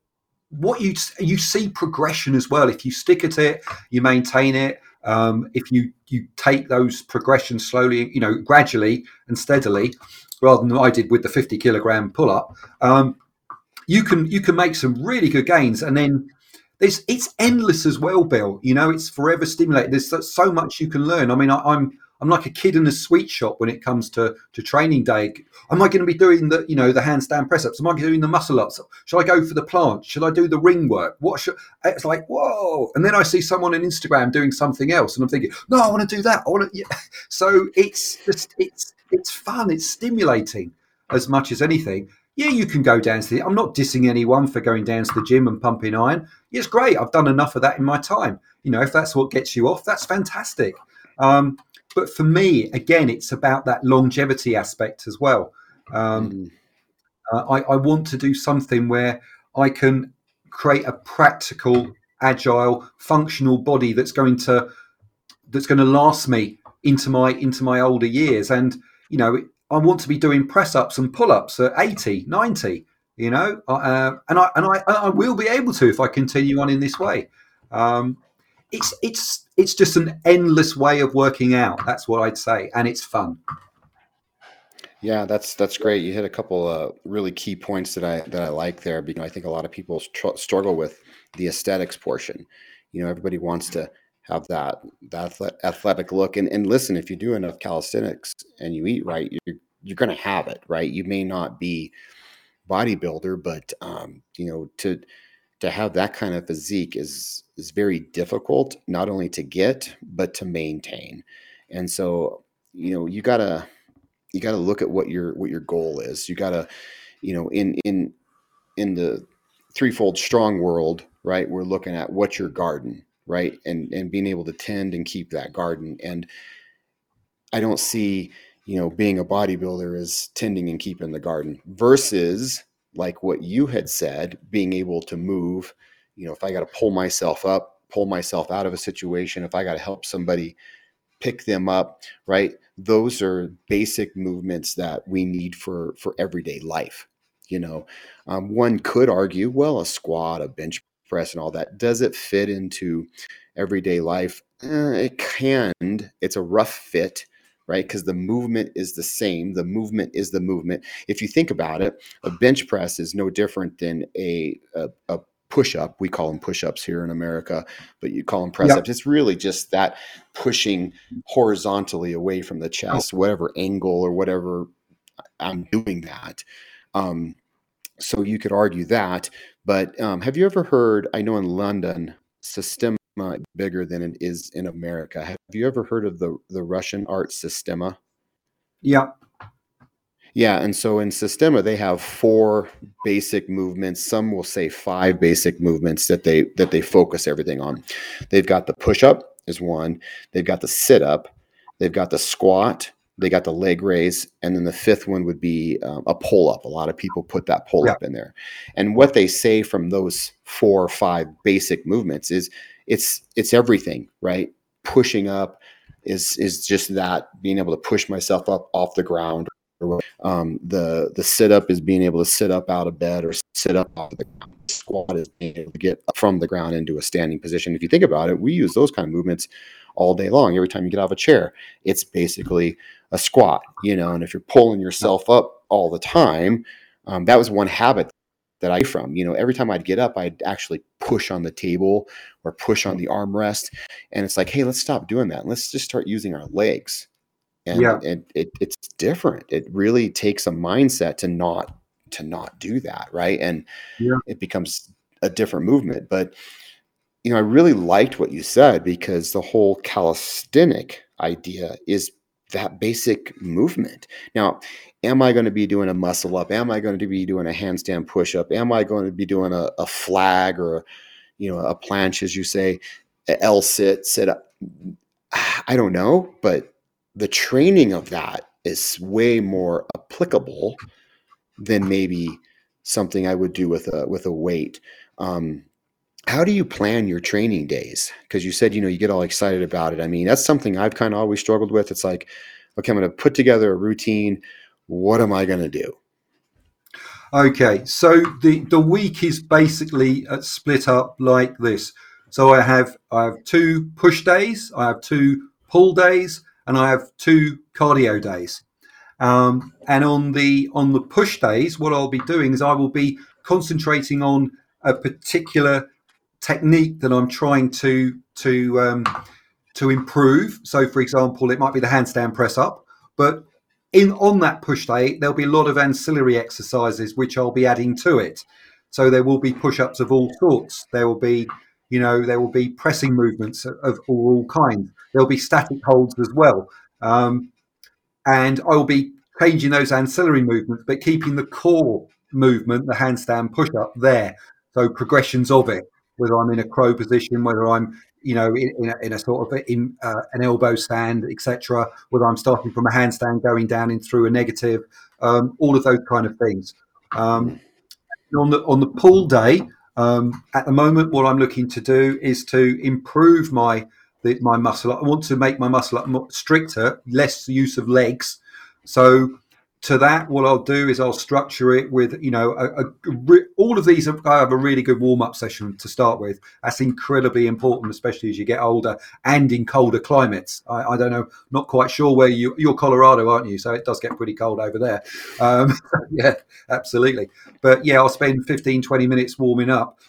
what you you see progression as well. If you stick at it, you maintain it. Um, if you you take those progressions slowly, you know, gradually and steadily, rather than I did with the 50 kilogram pull up, um, you can you can make some really good gains. And then there's it's endless as well, Bill. You know, it's forever stimulating. There's so much you can learn. I mean, I, I'm I'm like a kid in a sweet shop when it comes to to training day. Am I going to be doing the you know the handstand press ups? Am I doing the muscle ups? Should I go for the planche? Should I do the ring work? What should? It's like whoa! And then I see someone on Instagram doing something else, and I'm thinking, no, I want to do that. I want to. Yeah. (laughs) So it's just it's it's fun. It's stimulating as much as anything. Yeah, you can go down to the. I'm not dissing anyone for going down to the gym and pumping iron. It's great. I've done enough of that in my time. You know, if that's what gets you off, that's fantastic. Um, but for me, again, it's about that longevity aspect as well. Um, mm. uh, I, I want to do something where I can create a practical, agile, functional body that's going to that's going to last me into my into my older years. And you know, I want to be doing press ups and pull ups at 80, 90, you know, uh, and I and I, I will be able to if I continue on in this way. Um, it's it's it's just an endless way of working out. That's what I'd say, and it's fun. Yeah, that's that's great. You hit a couple of really key points that I that I like there. Because I think a lot of people tr- struggle with the aesthetics portion. You know, everybody wants to have that that athletic look. And and listen, if you do enough calisthenics and you eat right, you're you're going to have it, right? You may not be bodybuilder, but um, you know to to have that kind of physique is is very difficult, not only to get but to maintain. And so you know you gotta you gotta look at what your what your goal is. You gotta you know in in in the threefold strong world, right? We're looking at what's your garden right? And and being able to tend and keep that garden. And I don't see, you know, being a bodybuilder as tending and keeping the garden versus like what you had said, being able to move. You know, if I got to pull myself up, pull myself out of a situation, if I got to help somebody pick them up, right? Those are basic movements that we need for for everyday life. You know, um, one could argue, well, a squat, a bench press and all that. Does it fit into everyday life? Eh, it can. It's a rough fit, right? Because the movement is the same. The movement is the movement. If you think about it, a bench press is no different than a, a, a push up. We call them push ups here in America, but you call them press ups. Yep. It's really just that pushing horizontally away from the chest, whatever angle or whatever I'm doing that. Um, so you could argue that. But um, have you ever heard? I know in London, Systema bigger than it is in America. Have you ever heard of the the Russian art Systema? Yeah. Yeah, and so in Systema they have four basic movements. Some will say five basic movements that they that they focus everything on. They've got the push up is one. They've got the sit up. They've got the squat they got the leg raise, and then the fifth one would be um, a pull up. A lot of people put that pull up in there, and what they say from those four or five basic movements is it's it's everything, right? Pushing up is is just that being able to push myself up off the ground. Um, the the sit up is being able to sit up out of bed or sit up off the ground. Squat is being able to get from the ground into a standing position. If you think about it, we use those kind of movements all day long. Every time you get out of a chair, it's basically a squat, you know. And if you're pulling yourself up all the time, um, that was one habit that I from. You know, every time I'd get up, I'd actually push on the table or push on the armrest, and it's like, hey, let's stop doing that. Let's just start using our legs. And yeah. it, it, it's different. It really takes a mindset to not to not do that, right? And yeah. it becomes a different movement. But you know, I really liked what you said because the whole calisthenic idea is that basic movement. Now, am I going to be doing a muscle up? Am I going to be doing a handstand push up? Am I going to be doing a, a flag or, you know, a planche, as you say, L sit, sit up? (sighs) I don't know, but the training of that is way more applicable than maybe something I would do with a with a weight. Um, how do you plan your training days? Because you said, you know, you get all excited about it. I mean, that's something I've kind of always struggled with. It's like, okay, I'm going to put together a routine. What am I going to do? Okay, so the the week is basically uh, split up like this. So I have I have two push days, I have two pull days, and I have two cardio days. Um, and on the on the push days, what I'll be doing is I will be concentrating on a particular technique that I'm trying to to um, to improve. So, for example, it might be the handstand press up, but in on that push day, there'll be a lot of ancillary exercises which I'll be adding to it. So there will be push-ups of all sorts. There will be, you know, there will be pressing movements of, of all kinds. There'll be static holds as well, um, and I will be changing those ancillary movements, but keeping the core movement, the handstand push-up, there. So progressions of it, whether I'm in a crow position, whether I'm you know, in, in, a, in a sort of in uh, an elbow stand, etc. Whether I'm starting from a handstand, going down in through a negative, um, all of those kind of things. Um, on the on the pull day, um, at the moment, what I'm looking to do is to improve my the, my muscle. I want to make my muscle up more stricter, less use of legs. So to that, what I'll do is I'll structure it with, you know, a, a, all of these. I have a really good warm up session to start with. That's incredibly important, especially as you get older and in colder climates. I, I don't know, not quite sure where you you're Colorado, aren't you? So it does get pretty cold over there. Um, (laughs) yeah, absolutely. But yeah, I'll spend 15, 20 minutes warming up.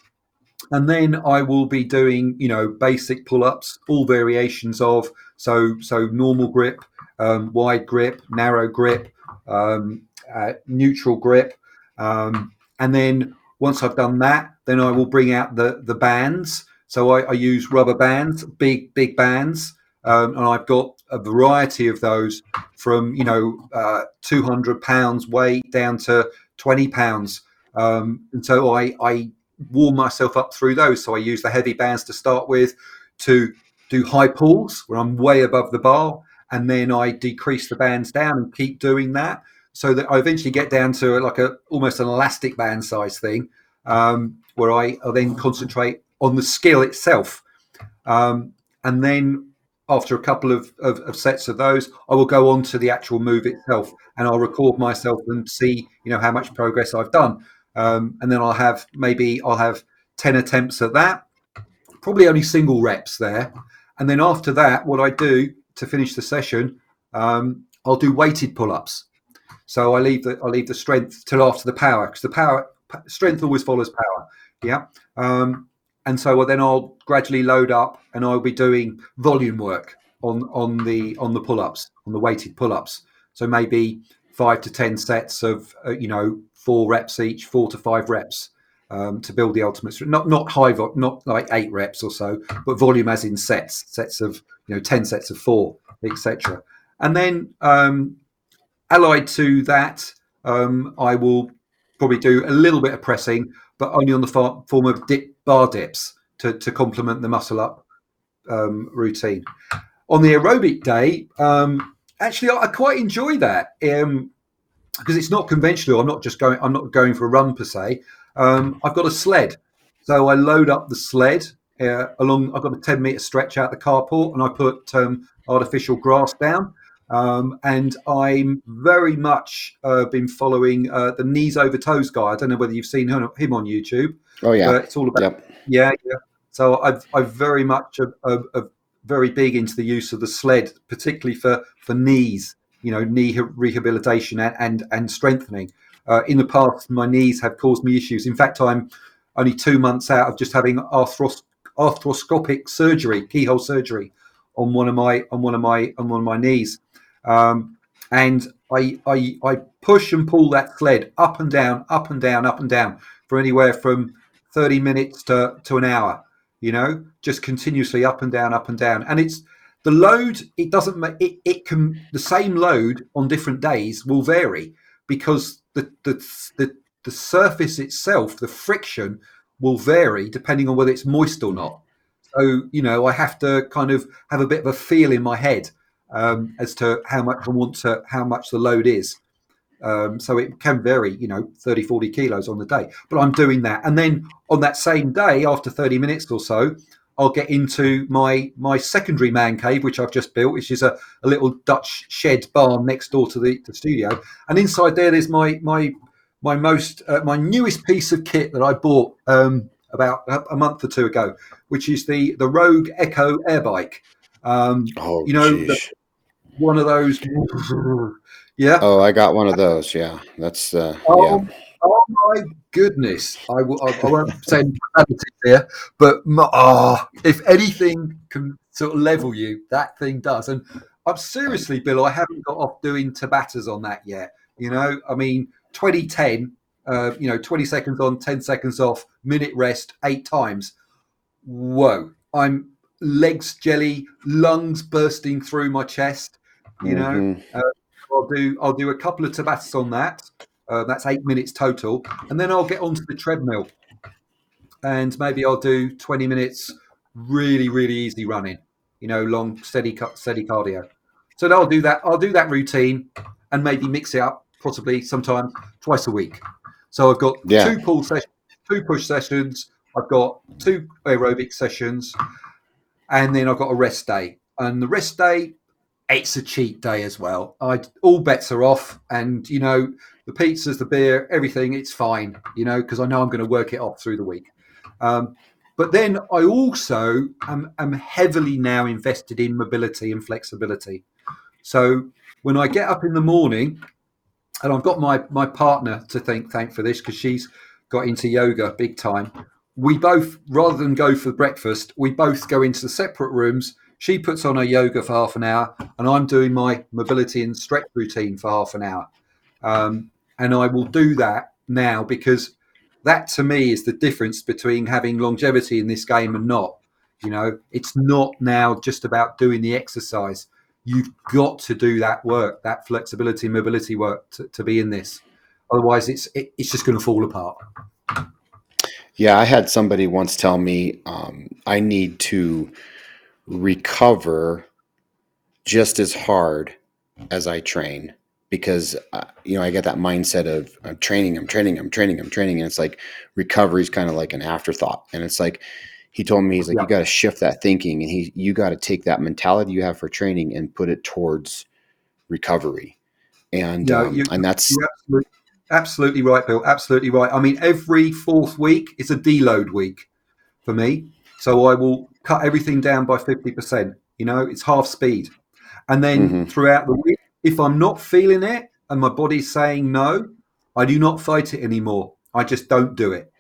And then I will be doing, you know, basic pull ups, all variations of so so normal grip, um, wide grip, narrow grip, um, uh, neutral grip, um, and then once I've done that, then I will bring out the the bands. So I, I use rubber bands, big big bands, um, and I've got a variety of those from you know uh, 200 pounds weight down to 20 pounds. Um, and so I, I warm myself up through those. So I use the heavy bands to start with to do high pulls where I'm way above the bar and then I decrease the bands down and keep doing that so that I eventually get down to like a almost an elastic band size thing um, where I i then concentrate on the skill itself. Um, and then after a couple of, of, of, sets of those, I will go on to the actual move itself and I'll record myself and see, you know, how much progress I've done. Um, and then I'll have maybe I'll have 10 attempts at that, probably only single reps there. And then after that, what I do to finish the session, um, I'll do weighted pull-ups. So I leave the I leave the strength till after the power because the power strength always follows power. Yeah. Um, and so then I'll gradually load up and I'll be doing volume work on on the on the pull-ups on the weighted pull-ups. So maybe five to ten sets of uh, you know four reps each, four to five reps um, to build the ultimate. Not not high, vo- not like eight reps or so, but volume as in sets, sets of you know ten sets of four, etc. And then um, allied to that, um, I will probably do a little bit of pressing, but only on the far- form of dip bar dips to to complement the muscle up um, routine. On the aerobic day, um, actually, I, I quite enjoy that because um, it's not conventional. I'm not just going. I'm not going for a run per se. Um, I've got a sled, so I load up the sled uh, along. I've got a ten meter stretch out the carport, and I put um, artificial grass down. Um, and I'm very much uh, been following uh, the knees over toes guy. I don't know whether you've seen him, on YouTube. Oh yeah, it's all about yep. yeah, yeah. So I've I've very much a, a, a very big into the use of the sled, particularly for for knees. You know, knee rehabilitation and and, and strengthening. Uh, in the past, my knees have caused me issues. In fact, I'm only two months out of just having arthros- arthroscopic surgery, keyhole surgery, on one of my on one of my on one of my knees, um, and I, I I push and pull that sled up and down, up and down, up and down for anywhere from thirty minutes to to an hour. You know, just continuously up and down, up and down, and it's the load. It doesn't it. It can the same load on different days will vary because the, the, the, the surface itself, the friction will vary depending on whether it's moist or not. So, you know, I have to kind of have a bit of a feel in my head um, as to how much I want to, how much the load is. Um, so it can vary, you know, 30, 40 kilos on the day. But I'm doing that. And then on that same day, after 30 minutes or so, I'll get into my my secondary man cave, which I've just built, which is a, a little Dutch shed barn next door to the, the studio. And inside there, there's my my my most uh, my newest piece of kit that I bought um, about a month or two ago, which is the the Rogue Echo air bike. Um, oh, you know, the, one of those. (laughs) Yeah. Oh, I got one of those. Yeah, that's uh, oh, yeah. Oh my goodness! I will. I, I won't say anything here, but my, oh, if anything can sort of level you. That thing does. And I'm seriously, Bill, I haven't got off doing Tabatas on that yet. You know, I mean, 2010, uh, you know, 20 seconds on, 10 seconds off, minute rest, eight times. Whoa. I'm legs jelly, lungs bursting through my chest. You know, mm-hmm. uh, I'll do I'll do a couple of Tabatas on that. Uh, that's eight minutes total, and then I'll get onto the treadmill, and maybe I'll do twenty minutes really really easy running. You know, long steady steady cardio. So I'll do that. I'll do that routine, and maybe mix it up, possibly sometimes twice a week. So I've got yeah. two pull sessions, two push sessions. I've got two aerobic sessions, and then I've got a rest day. And the rest day, it's a cheat day as well. I all bets are off, and you know the pizzas, the beer, everything. It's fine, you know, because I know I'm going to work it off through the week. Um, but then I also am, am heavily now invested in mobility and flexibility. So when I get up in the morning, and I've got my my partner to thank thank for this because she's got into yoga big time. We both, rather than go for breakfast, we both go into separate rooms she puts on her yoga for half an hour, and I'm doing my mobility and stretch routine for half an hour. Um, and I will do that now because that to me is the difference between having longevity in this game and not. You know, it's not now just about doing the exercise. You've got to do that work, that flexibility, mobility work to, to be in this. Otherwise, it's it, it's just going to fall apart. Yeah, I had somebody once tell me um, I need to recover just as hard as I train because uh, you know I get that mindset of I'm training, I'm training, I'm training, I'm training, and it's like recovery is kind of like an afterthought. And it's like he told me he's like yeah. you got to shift that thinking, and he you got to take that mentality you have for training and put it towards recovery. And um, and that's absolutely, absolutely right, Bill. Absolutely right. I mean, every fourth week is a deload week for me. So I will cut everything down by 50%. You know, it's half speed. And then mm-hmm. throughout the week, if I'm not feeling it and my body's saying no, I do not fight it anymore. I just don't do it.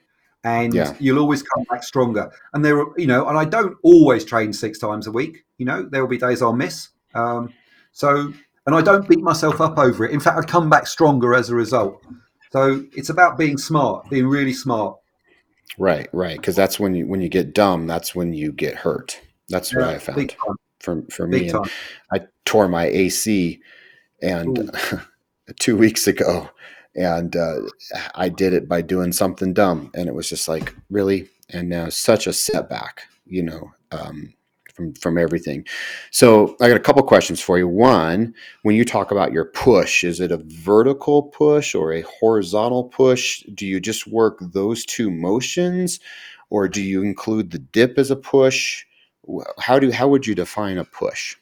And yeah. you'll always come back stronger. And there are, you know, and I don't always train six times a week. You know, there will be days I'll miss. Um, so, and I don't beat myself up over it. In fact, I come back stronger as a result. So it's about being smart, being really smart. Right, right. Because that's when you when you get dumb, that's when you get hurt. That's yeah, what I found for for me. I tore my AC and (laughs) two weeks ago, and uh, I did it by doing something dumb, and it was just like really, and now such a setback, you know. Um, from from everything. So I got a couple questions for you. One, when you talk about your push, is it a vertical push or a horizontal push? Do you just work those two motions, or do you include the dip as a push? How do how would you define a push?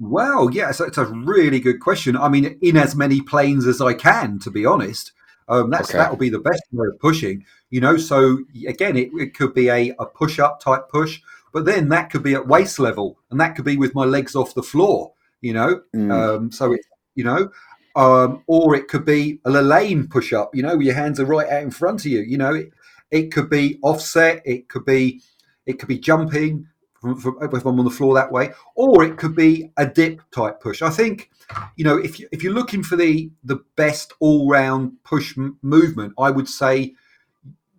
Well, yes, it's a really good question. I mean, in as many planes as I can, to be honest. Um, that's okay. that will be the best way of pushing. You know, so again, it, it could be a, a push up type push, but then that could be at waist level, and that could be with my legs off the floor. You know, mm. um, so it, you know, um, or it could be a lane push up. You know, where your hands are right out in front of you. You know, it, it could be offset. It could be it could be jumping from, from, if I'm on the floor that way, or it could be a dip type push. I think, you know, if you, if you're looking for the the best all round push m- movement, I would say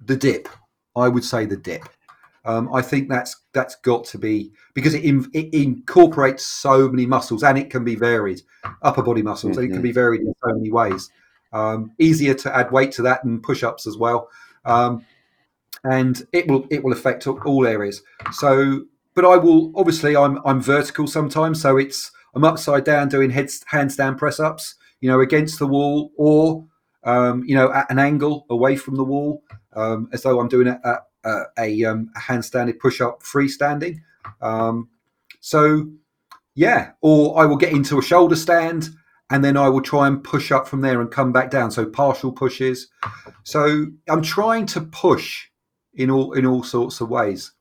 the dip. I would say the dip. Um, I think that's that's got to be because it, in, it, incorporates so many muscles and it can be varied, upper body muscles, mm-hmm. and it can be varied in so many ways. Um, easier to add weight to that and push ups as well, um, and it will it will affect all areas. So, but I will obviously I'm I'm vertical sometimes, so it's I'm upside down doing head handstand press ups, you know, against the wall or um, you know at an angle away from the wall, um, as though I'm doing at uh, a, um, a handstanding push up freestanding. Um, so, yeah, or I will get into a shoulder stand and then I will try and push up from there and come back down. So partial pushes. So I'm trying to push in all in all sorts of ways.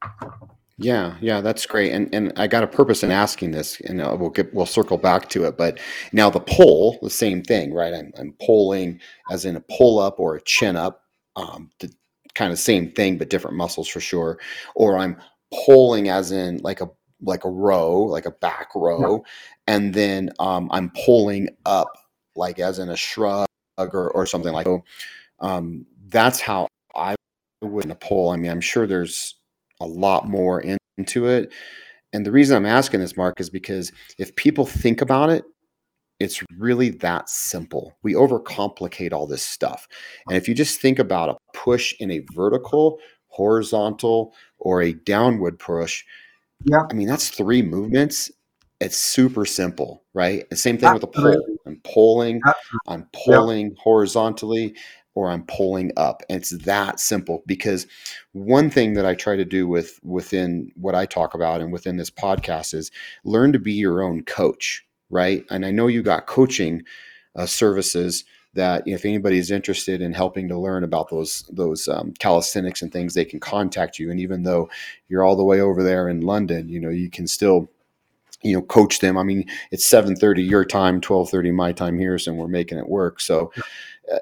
Yeah, yeah, that's great. And and I got a purpose in asking this, and uh, we'll get we'll circle back to it. But now the pull, the same thing, right? I'm I'm pulling as in a pull up or a chin up. Um, to kind of same thing but different muscles for sure or i'm pulling as in like a like a row, like a back row, and then um, I'm pulling up, like as in a shrug or, or something like. So, um, that's how I would a pull. I mean, I'm sure there's a lot more in, into it, and the reason I'm asking this, Mark, is because if people think about it, it's really that simple. We overcomplicate all this stuff. And if you just think about a push in a vertical, horizontal, or a downward push, yeah. I mean, that's three movements. It's super simple, right? The same thing Absolutely. with a pull. I'm pulling, I'm pulling horizontally, or I'm pulling up. And it's that simple because one thing that I try to do with within what I talk about and within this podcast is learn to be your own coach, right? And I know you got coaching uh, services that if anybody is interested in helping to learn about those those um, calisthenics and things, they can contact you. And even though you're all the way over there in London, you know you can still you know coach them. I mean, it's 7:30 your time, 12:30 my time here, so we're making it work. So, uh,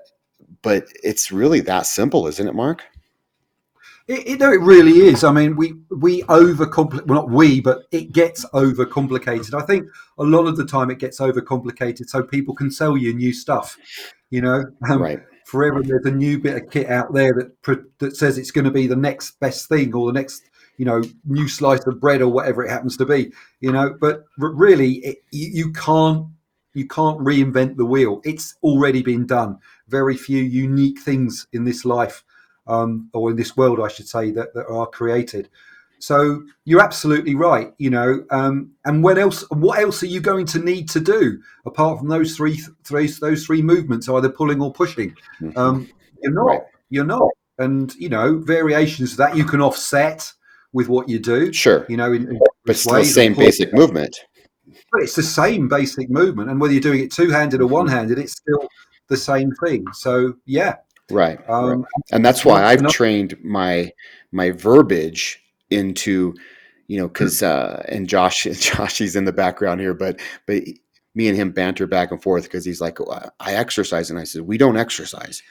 but it's really that simple, isn't it, Mark? It, it, no, it really is. I mean, we we overcomplicate. Well, not we, but it gets overcomplicated. I think a lot of the time it gets overcomplicated so people can sell you new stuff. You know, um, right? Forever, there's a new bit of kit out there that that says it's going to be the next best thing or the next you know new slice of bread or whatever it happens to be. You know, but really, it, you, you can't you can't reinvent the wheel. It's already been done. Very few unique things in this life um, or in this world, I should say, that, that are created. So you're absolutely right. You know, um, and when else? What else are you going to need to do apart from those three, three those three movements, either pulling or pushing? Mm-hmm. Um, you're not. You're not. And you know, variations that you can offset with what you do. Sure. You know, in, in but it's the same basic movement. But it's the same basic movement, and whether you're doing it two handed or mm-hmm. one handed, it's still the same thing. So yeah, Right. Um, right. And that's why I've trained my my verbiage into, you know, because uh, and Josh (laughs) Josh he's in the background here, but but me and him banter back and forth because he's like, I exercise, and I said, we don't exercise,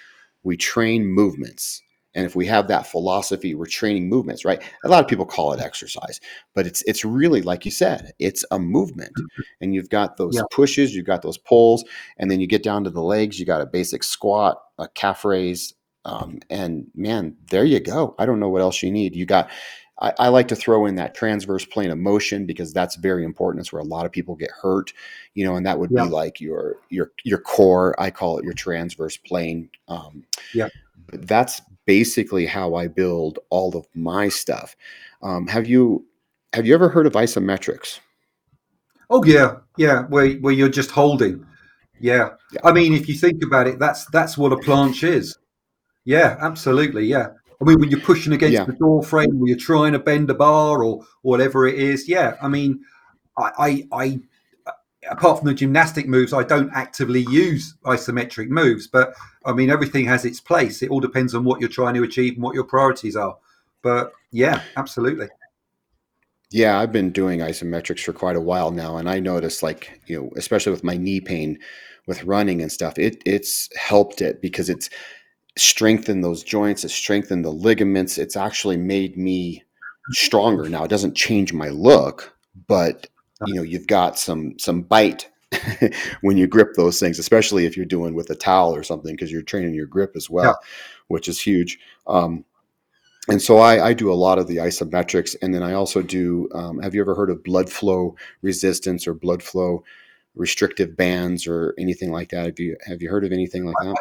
we train movements. And if we have that philosophy, we're training movements, right? A lot of people call it exercise, but it's it's really like you said, it's a movement. Mm-hmm. And you've got those yeah. pushes, you've got those pulls, and then you get down to the legs. You got a basic squat, a calf raise, um, and man, there you go. I don't know what else you need. You got. I, I like to throw in that transverse plane of motion because that's very important. It's where a lot of people get hurt, you know, and that would yeah. be like your your your core. I call it your transverse plane. Um, yeah, that's basically how I build all of my stuff. Um, have you have you ever heard of isometrics? Oh yeah, yeah. Where where you're just holding. Yeah. yeah. I mean, if you think about it, that's that's what a planche is. Yeah, absolutely. Yeah. I mean, when you're pushing against yeah. the door frame, or you're trying to bend a bar, or whatever it is. Yeah. I mean, I, I, I apart from the gymnastic moves, I don't actively use isometric moves, but I mean, everything has its place. It all depends on what you're trying to achieve and what your priorities are. But yeah, absolutely. Yeah, I've been doing isometrics for quite a while now, and I noticed, like you know, especially with my knee pain, with running and stuff, it it's helped it because it's strengthened those joints, it's strengthened the ligaments. It's actually made me stronger. Now it doesn't change my look, but you know you've got some some bite (laughs) when you grip those things, especially if you're doing with a towel or something, because you're training your grip as well, yeah. which is huge. Um, and so I, I, do a lot of the isometrics, and then I also do. Um, have you ever heard of blood flow resistance or blood flow restrictive bands or anything like that? Have you have you heard of anything like that?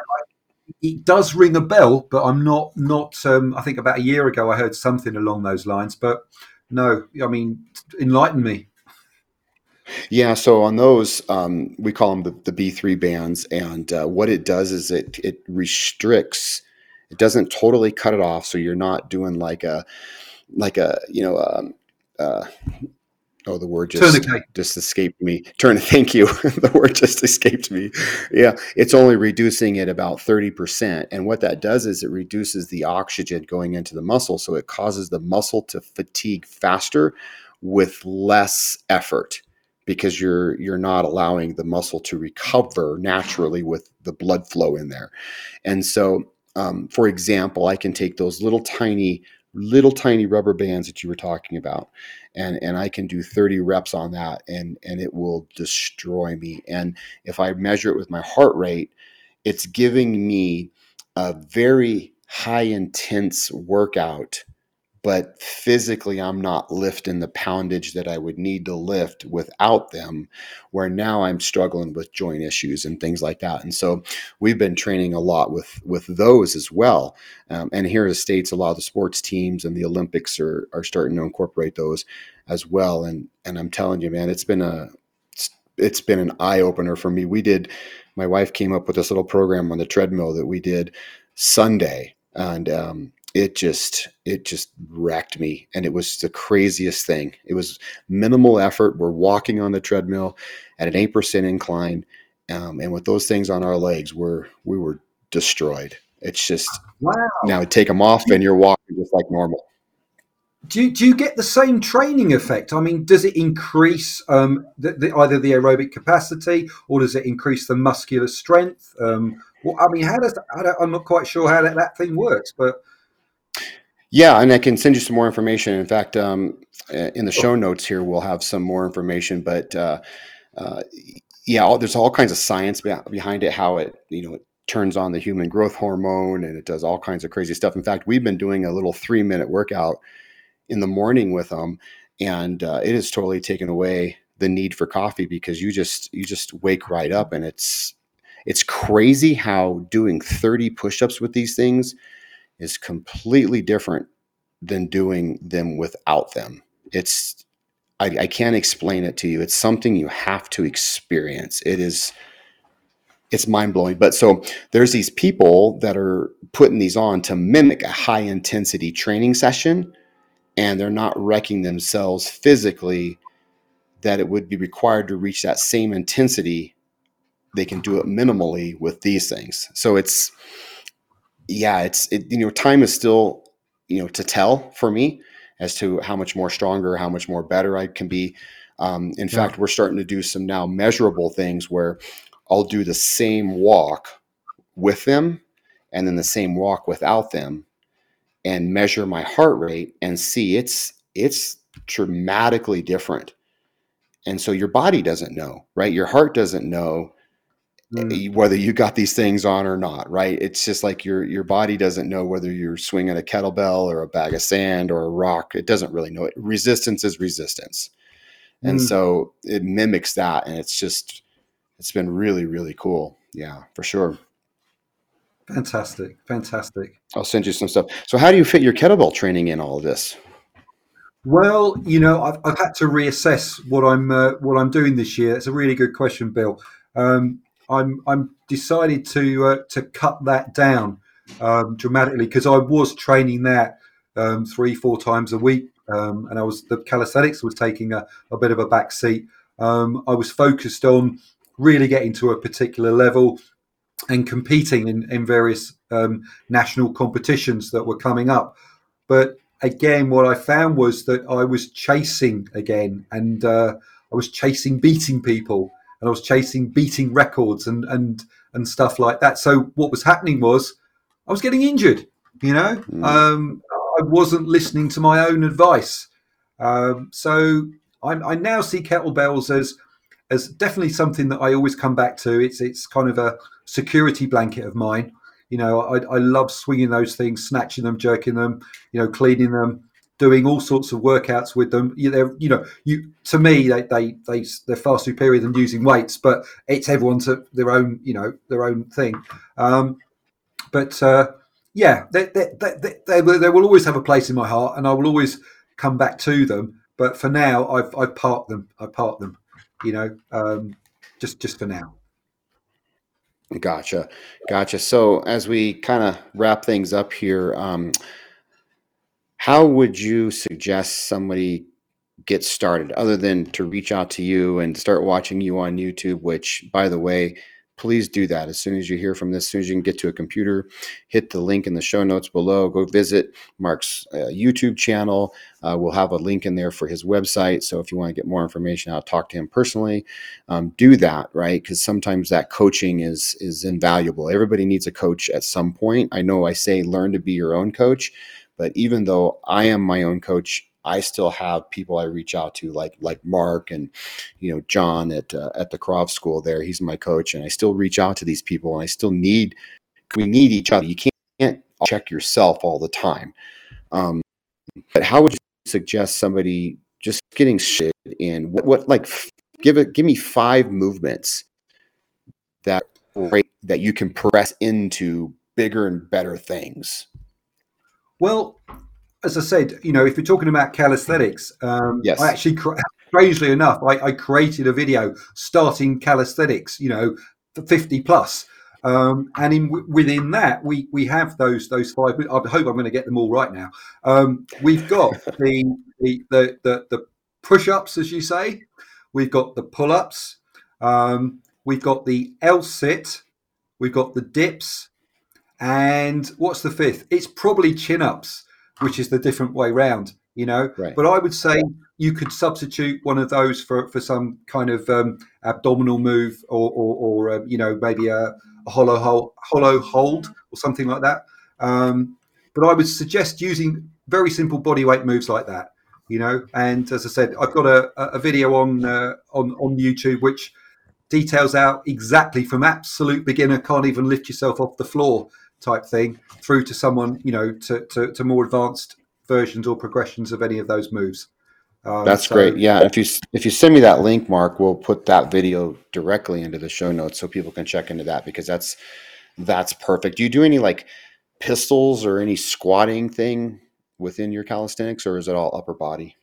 It does ring a bell, but I'm not not. Um, I think about a year ago I heard something along those lines, but no. I mean, enlighten me. Yeah, so on those, um, we call them the, the B3 bands, and uh, what it does is it it restricts. It doesn't totally cut it off, so you're not doing like a like a you know um, uh, oh the word just just escaped me. Turn (laughs) thank you. the word just escaped me. Yeah, it's only reducing it about thirty percent, and what that does is it reduces the oxygen going into the muscle, so it causes the muscle to fatigue faster with less effort because you're you're not allowing the muscle to recover naturally with the blood flow in there. And so, um, for example, I can take those little tiny little tiny rubber bands that you were talking about and and I can do 30 reps on that and and it will destroy me and if I measure it with my heart rate it's giving me a very high intense workout but physically I'm not lifting the poundage that I would need to lift without them, where now I'm struggling with joint issues and things like that. And so we've been training a lot with with those as well. Um, and here in the states, a lot of the sports teams and the Olympics are are starting to incorporate those as well. And and I'm telling you, man, it's been a it's been an eye opener for me. We did. My wife came up with this little program on the treadmill that we did Sunday, and um, it just it just wrecked me and it was the craziest thing. It was minimal effort. We're walking on the treadmill at an 8% incline um, and with those things on our legs we're we were destroyed. It's just wow. now take them off and you're walking just like normal. Do you, do you get the same training effect? I mean, does it increase um, the, the, either the aerobic capacity or does it increase the muscular strength? Um, well, I mean, how does I am not quite sure how that, that thing works, but yeah, and I can send you some more information. In fact, um, in the show notes here, we'll have some more information. But uh, uh, yeah, all, there's all kinds of science behind it. How it you know it turns on the human growth hormone, and it does all kinds of crazy stuff. In fact, we've been doing a little three minute workout in the morning with them, and uh, it has totally taken away the need for coffee because you just you just wake right up, and it's it's crazy how doing 30 push-ups with these things is completely different than doing them without them. It's I, I, can't explain it to you. It's something you have to experience. It is it's mind blowing. But so there's these people that are putting these on to mimic a high intensity training session, and they're not wrecking themselves physically that it would be required to reach that same intensity. They can do it minimally with these things. So it's yeah, it's it, you know time is still you know to tell for me as to how much more stronger, how much more better I can be. Um, in yeah. fact, we're starting to do some now measurable things where I'll do the same walk with them and then the same walk without them and measure my heart rate and see it's it's dramatically different. And so your body doesn't know, right? Your heart doesn't know mm. whether you got these things on or not, right? It's just like your your body doesn't know whether you're swinging a kettlebell or a bag of sand or a rock. It doesn't really know it. Resistance is resistance, and mm. so it mimics that, and it's just it's been really really cool. Yeah, for sure. Fantastic, fantastic. I'll send you some stuff. So, how do you fit your kettlebell training in all of this? Well, you know, I've, I've had to reassess what I'm uh, what I'm doing this year. It's a really good question, Bill. Um, I'm I'm decided to uh, to cut that down um, dramatically because I was training that um, three four times a week, um, and I was the calisthenics was taking a, a bit of a back seat. Um, I was focused on really getting to a particular level and competing in, in various um, national competitions that were coming up. But again, what I found was that I was chasing again, and uh, I was chasing beating people and I was chasing beating records and and and stuff like that. So what was happening was I was getting injured. You know, mm. um, I wasn't listening to my own advice. Um, so I, I now see kettlebells as as definitely something that I always come back to. It's it's kind of a security blanket of mine. You know, I, I love swinging those things, snatching them, jerking them, you know, cleaning them, doing all sorts of workouts with them. You, you know, you to me they they they they're far superior than using weights, but it's everyone's their own you know their own thing. Um, but uh, yeah, they, they, they, they, they will always have a place in my heart, and I will always come back to them. But for now, I've I've parked them. I parked them. You know, um, just just for now. Gotcha, gotcha. So as we kind of wrap things up here. Um, how would you suggest somebody get started other than to reach out to you and start watching you on YouTube, which, by the way, please do that as soon as you hear from this, as soon as you can get to a computer, hit the link in the show notes below. Go visit Mark's uh, YouTube channel. Uh, we'll have a link in there for his website. So if you want to get more information, I'll talk to him personally. Um, do that, right? Because sometimes that coaching is is invaluable. Everybody needs a coach at some point. I know I say learn to be your own coach, But even though I am my own coach, I still have people I reach out to, like like Mark and you know John at uh, at the Krav School. There, he's my coach, and I still reach out to these people, and I still need we need each other. You can't check yourself all the time. Um, but how would you suggest somebody just getting shit in? What, what like give it? Give me five movements that that you can press into bigger and better things. Well, as I said, you know, if you're talking about calisthenics, um, yes. I actually, strangely enough, I, I, created a video starting calisthenics, you know, for 50 plus. Um, and in within that, we we have those those five. I hope I'm going to get them all right now. Um, we've got the the the, the, the push ups, as you say. We've got the pull ups. Um, we've got the L sit. We've got the dips. And what's the fifth? It's probably chin ups which is the different way round, you know. Right. But I would say you could substitute one of those for, for some kind of um, abdominal move or, or, or um, you know, maybe a, a, hollow, hold, hollow hold or something like that. Um, but I would suggest using very simple body weight moves like that, you know. And as I said, I've got a, a video on, uh, on, on YouTube which details out exactly from absolute beginner, can't even lift yourself off the floor type thing through to someone you know to, to, to more advanced versions or progressions of any of those moves. Um, That's so, great. Yeah, if you if you send me that link, Mark, we'll put that video directly into the show notes so people can check into that because that's that's perfect. Do you do any like pistols or any squatting thing within your calisthenics, or is it all upper body?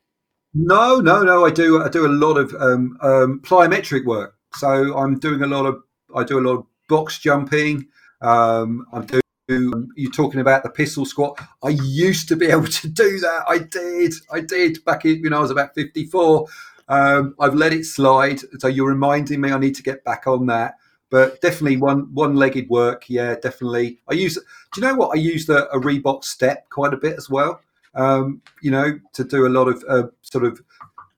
No, no, no. I do. I do a lot of um, um, plyometric work. So I'm doing a lot of. I do a lot of box jumping. Um, I'm doing you're talking about the pistol squat. I used to be able to do that. I did. I did back in, when I was about 54. Um, I've let it slide. So you're reminding me I need to get back on that. But definitely one one legged work. Yeah, definitely. I use. Do you know what? I use the, a Reebok step quite a bit as well. Um, you know, to do a lot of uh, sort of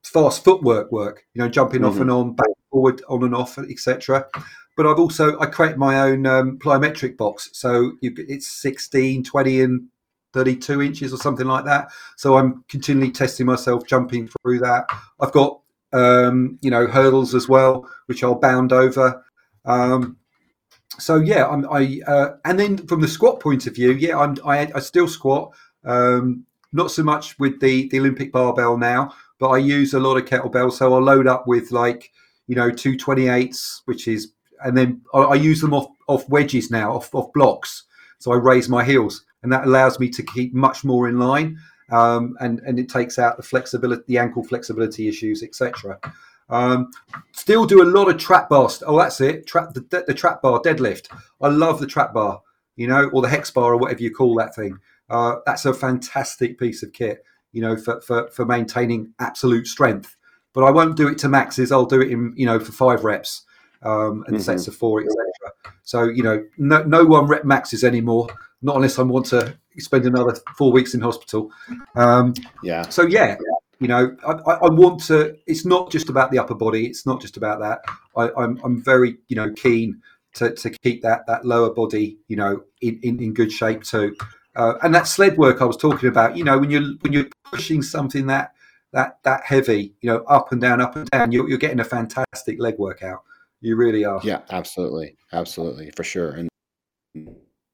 fast footwork work. You know, jumping mm-hmm. off and on, back forward, on and off, etc but I've also I create my own um, plyometric box. So you, it's 16, 20, and 32 inches or something like that. So I'm continually testing myself, jumping through that. I've got um, you know hurdles as well, which I'll bound over. Um, so yeah, I'm, I uh, and then from the squat point of view, yeah, I'm, I, I still squat. Um, not so much with the the Olympic barbell now, but I use a lot of kettlebells. So I'll load up with like you know two twenty eights, which is and then I, I use them off off wedges now, off off blocks. So I raise my heels, and that allows me to keep much more in line, um, and and it takes out the flexibility, the ankle flexibility issues, etc. Um, still do a lot of trap bar. Oh, that's it. Trap the, the trap bar deadlift. I love the trap bar, you know, or the hex bar or whatever you call that thing. Uh, that's a fantastic piece of kit, you know, for, for for maintaining absolute strength. But I won't do it to maxes. I'll do it in, you know, for five reps um, and mm-hmm. sets of four, etc. So you know, no, no one rep maxes anymore. Not unless I want to spend another four weeks in hospital. Um, yeah. So yeah, you know, I, I, want to. It's not just about the upper body. It's not just about that. I, I'm I'm very you know keen to, to keep that that lower body you know in, in, in good shape too. Uh, and that sled work I was talking about, you know, when you're when you're pushing something that that that heavy, you know, up and down, up and down, you're, you're getting a fantastic leg workout. You really are. Yeah, absolutely. Absolutely. For sure. And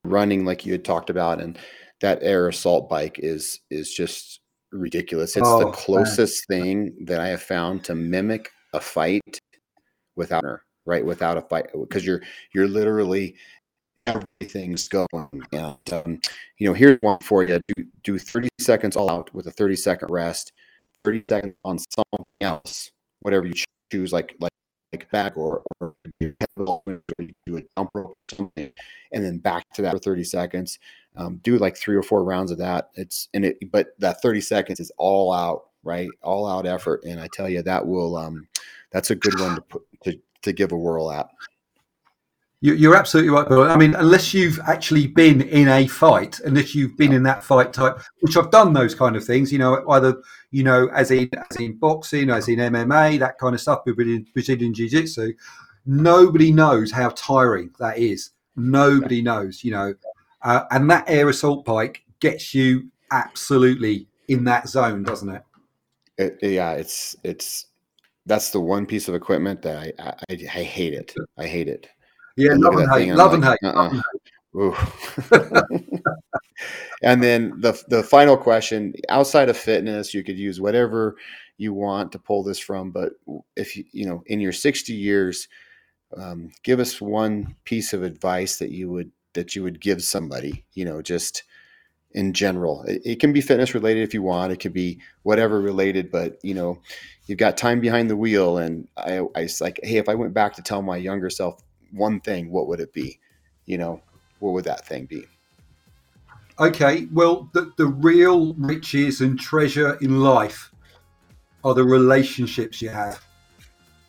running like you had talked about and that air assault bike is is just ridiculous. It's oh, the closest man. thing that I have found to mimic a fight without her, right? Without a fight because you're you're literally everything's going. And, um, you know, here's one for you. Do, do 30 seconds all out with a 30 second rest, 30 seconds on something else, whatever you choose, like like like back or, or do a jump rope and then back to that for 30 seconds. Um, do like three or four rounds of that. It's and it, but that 30 seconds is all out, right? All out effort. And I tell you, that will, um, that's a good one to put to, to give a whirl at. You're absolutely right, Bill. I mean, unless you've actually been in a fight, unless you've been in that fight type, which I've done those kind of things, you know, either you know, as in as in boxing, as in MMA, that kind of stuff, Brazilian, Brazilian Jiu Jitsu. Nobody knows how tiring that is. Nobody knows, you know, uh, and that air assault bike gets you absolutely in that zone, doesn't it? it yeah, it's it's that's the one piece of equipment that I I, I hate it. I hate it. Yeah, love and hate, love and like, hate. uh-uh. love and hate. (laughs) And then the the final question: outside of fitness, you could use whatever you want to pull this from. But if you you know in your sixty years, um, give us one piece of advice that you would that you would give somebody. You know, just in general. It, it can be fitness related if you want. It could be whatever related. But you know, you've got time behind the wheel, and I I was like, hey, if I went back to tell my younger self one thing, what would it be? You know, what would that thing be? Okay, well, the, the real riches and treasure in life are the relationships you have.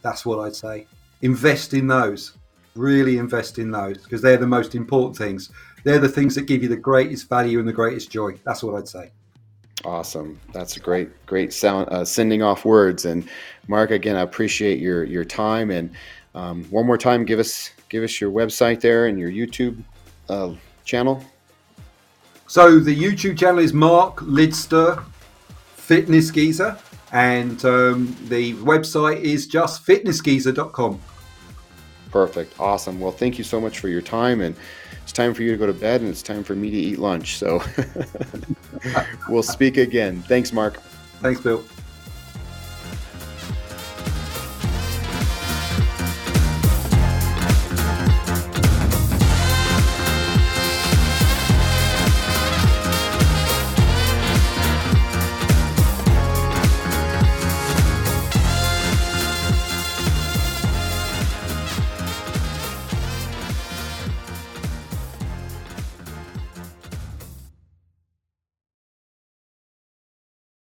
That's what I'd say. Invest in those. Really invest in those because they're the most important things. They're the things that give you the greatest value and the greatest joy. That's what I'd say. Awesome. That's a great, great sound. Uh, sending off words. And Mark, again, I appreciate your your time. And um, one more time, give us give us your website there and your YouTube uh, channel. So the YouTube channel is Mark Lidster Fitness Geezer, and um, the website is just fitnessgeezer.com. Perfect. Awesome. Well, thank you so much for your time. And it's time for you to go to bed, and it's time for me to eat lunch. So (laughs) we'll speak again. Thanks, Mark. Thanks, Bill.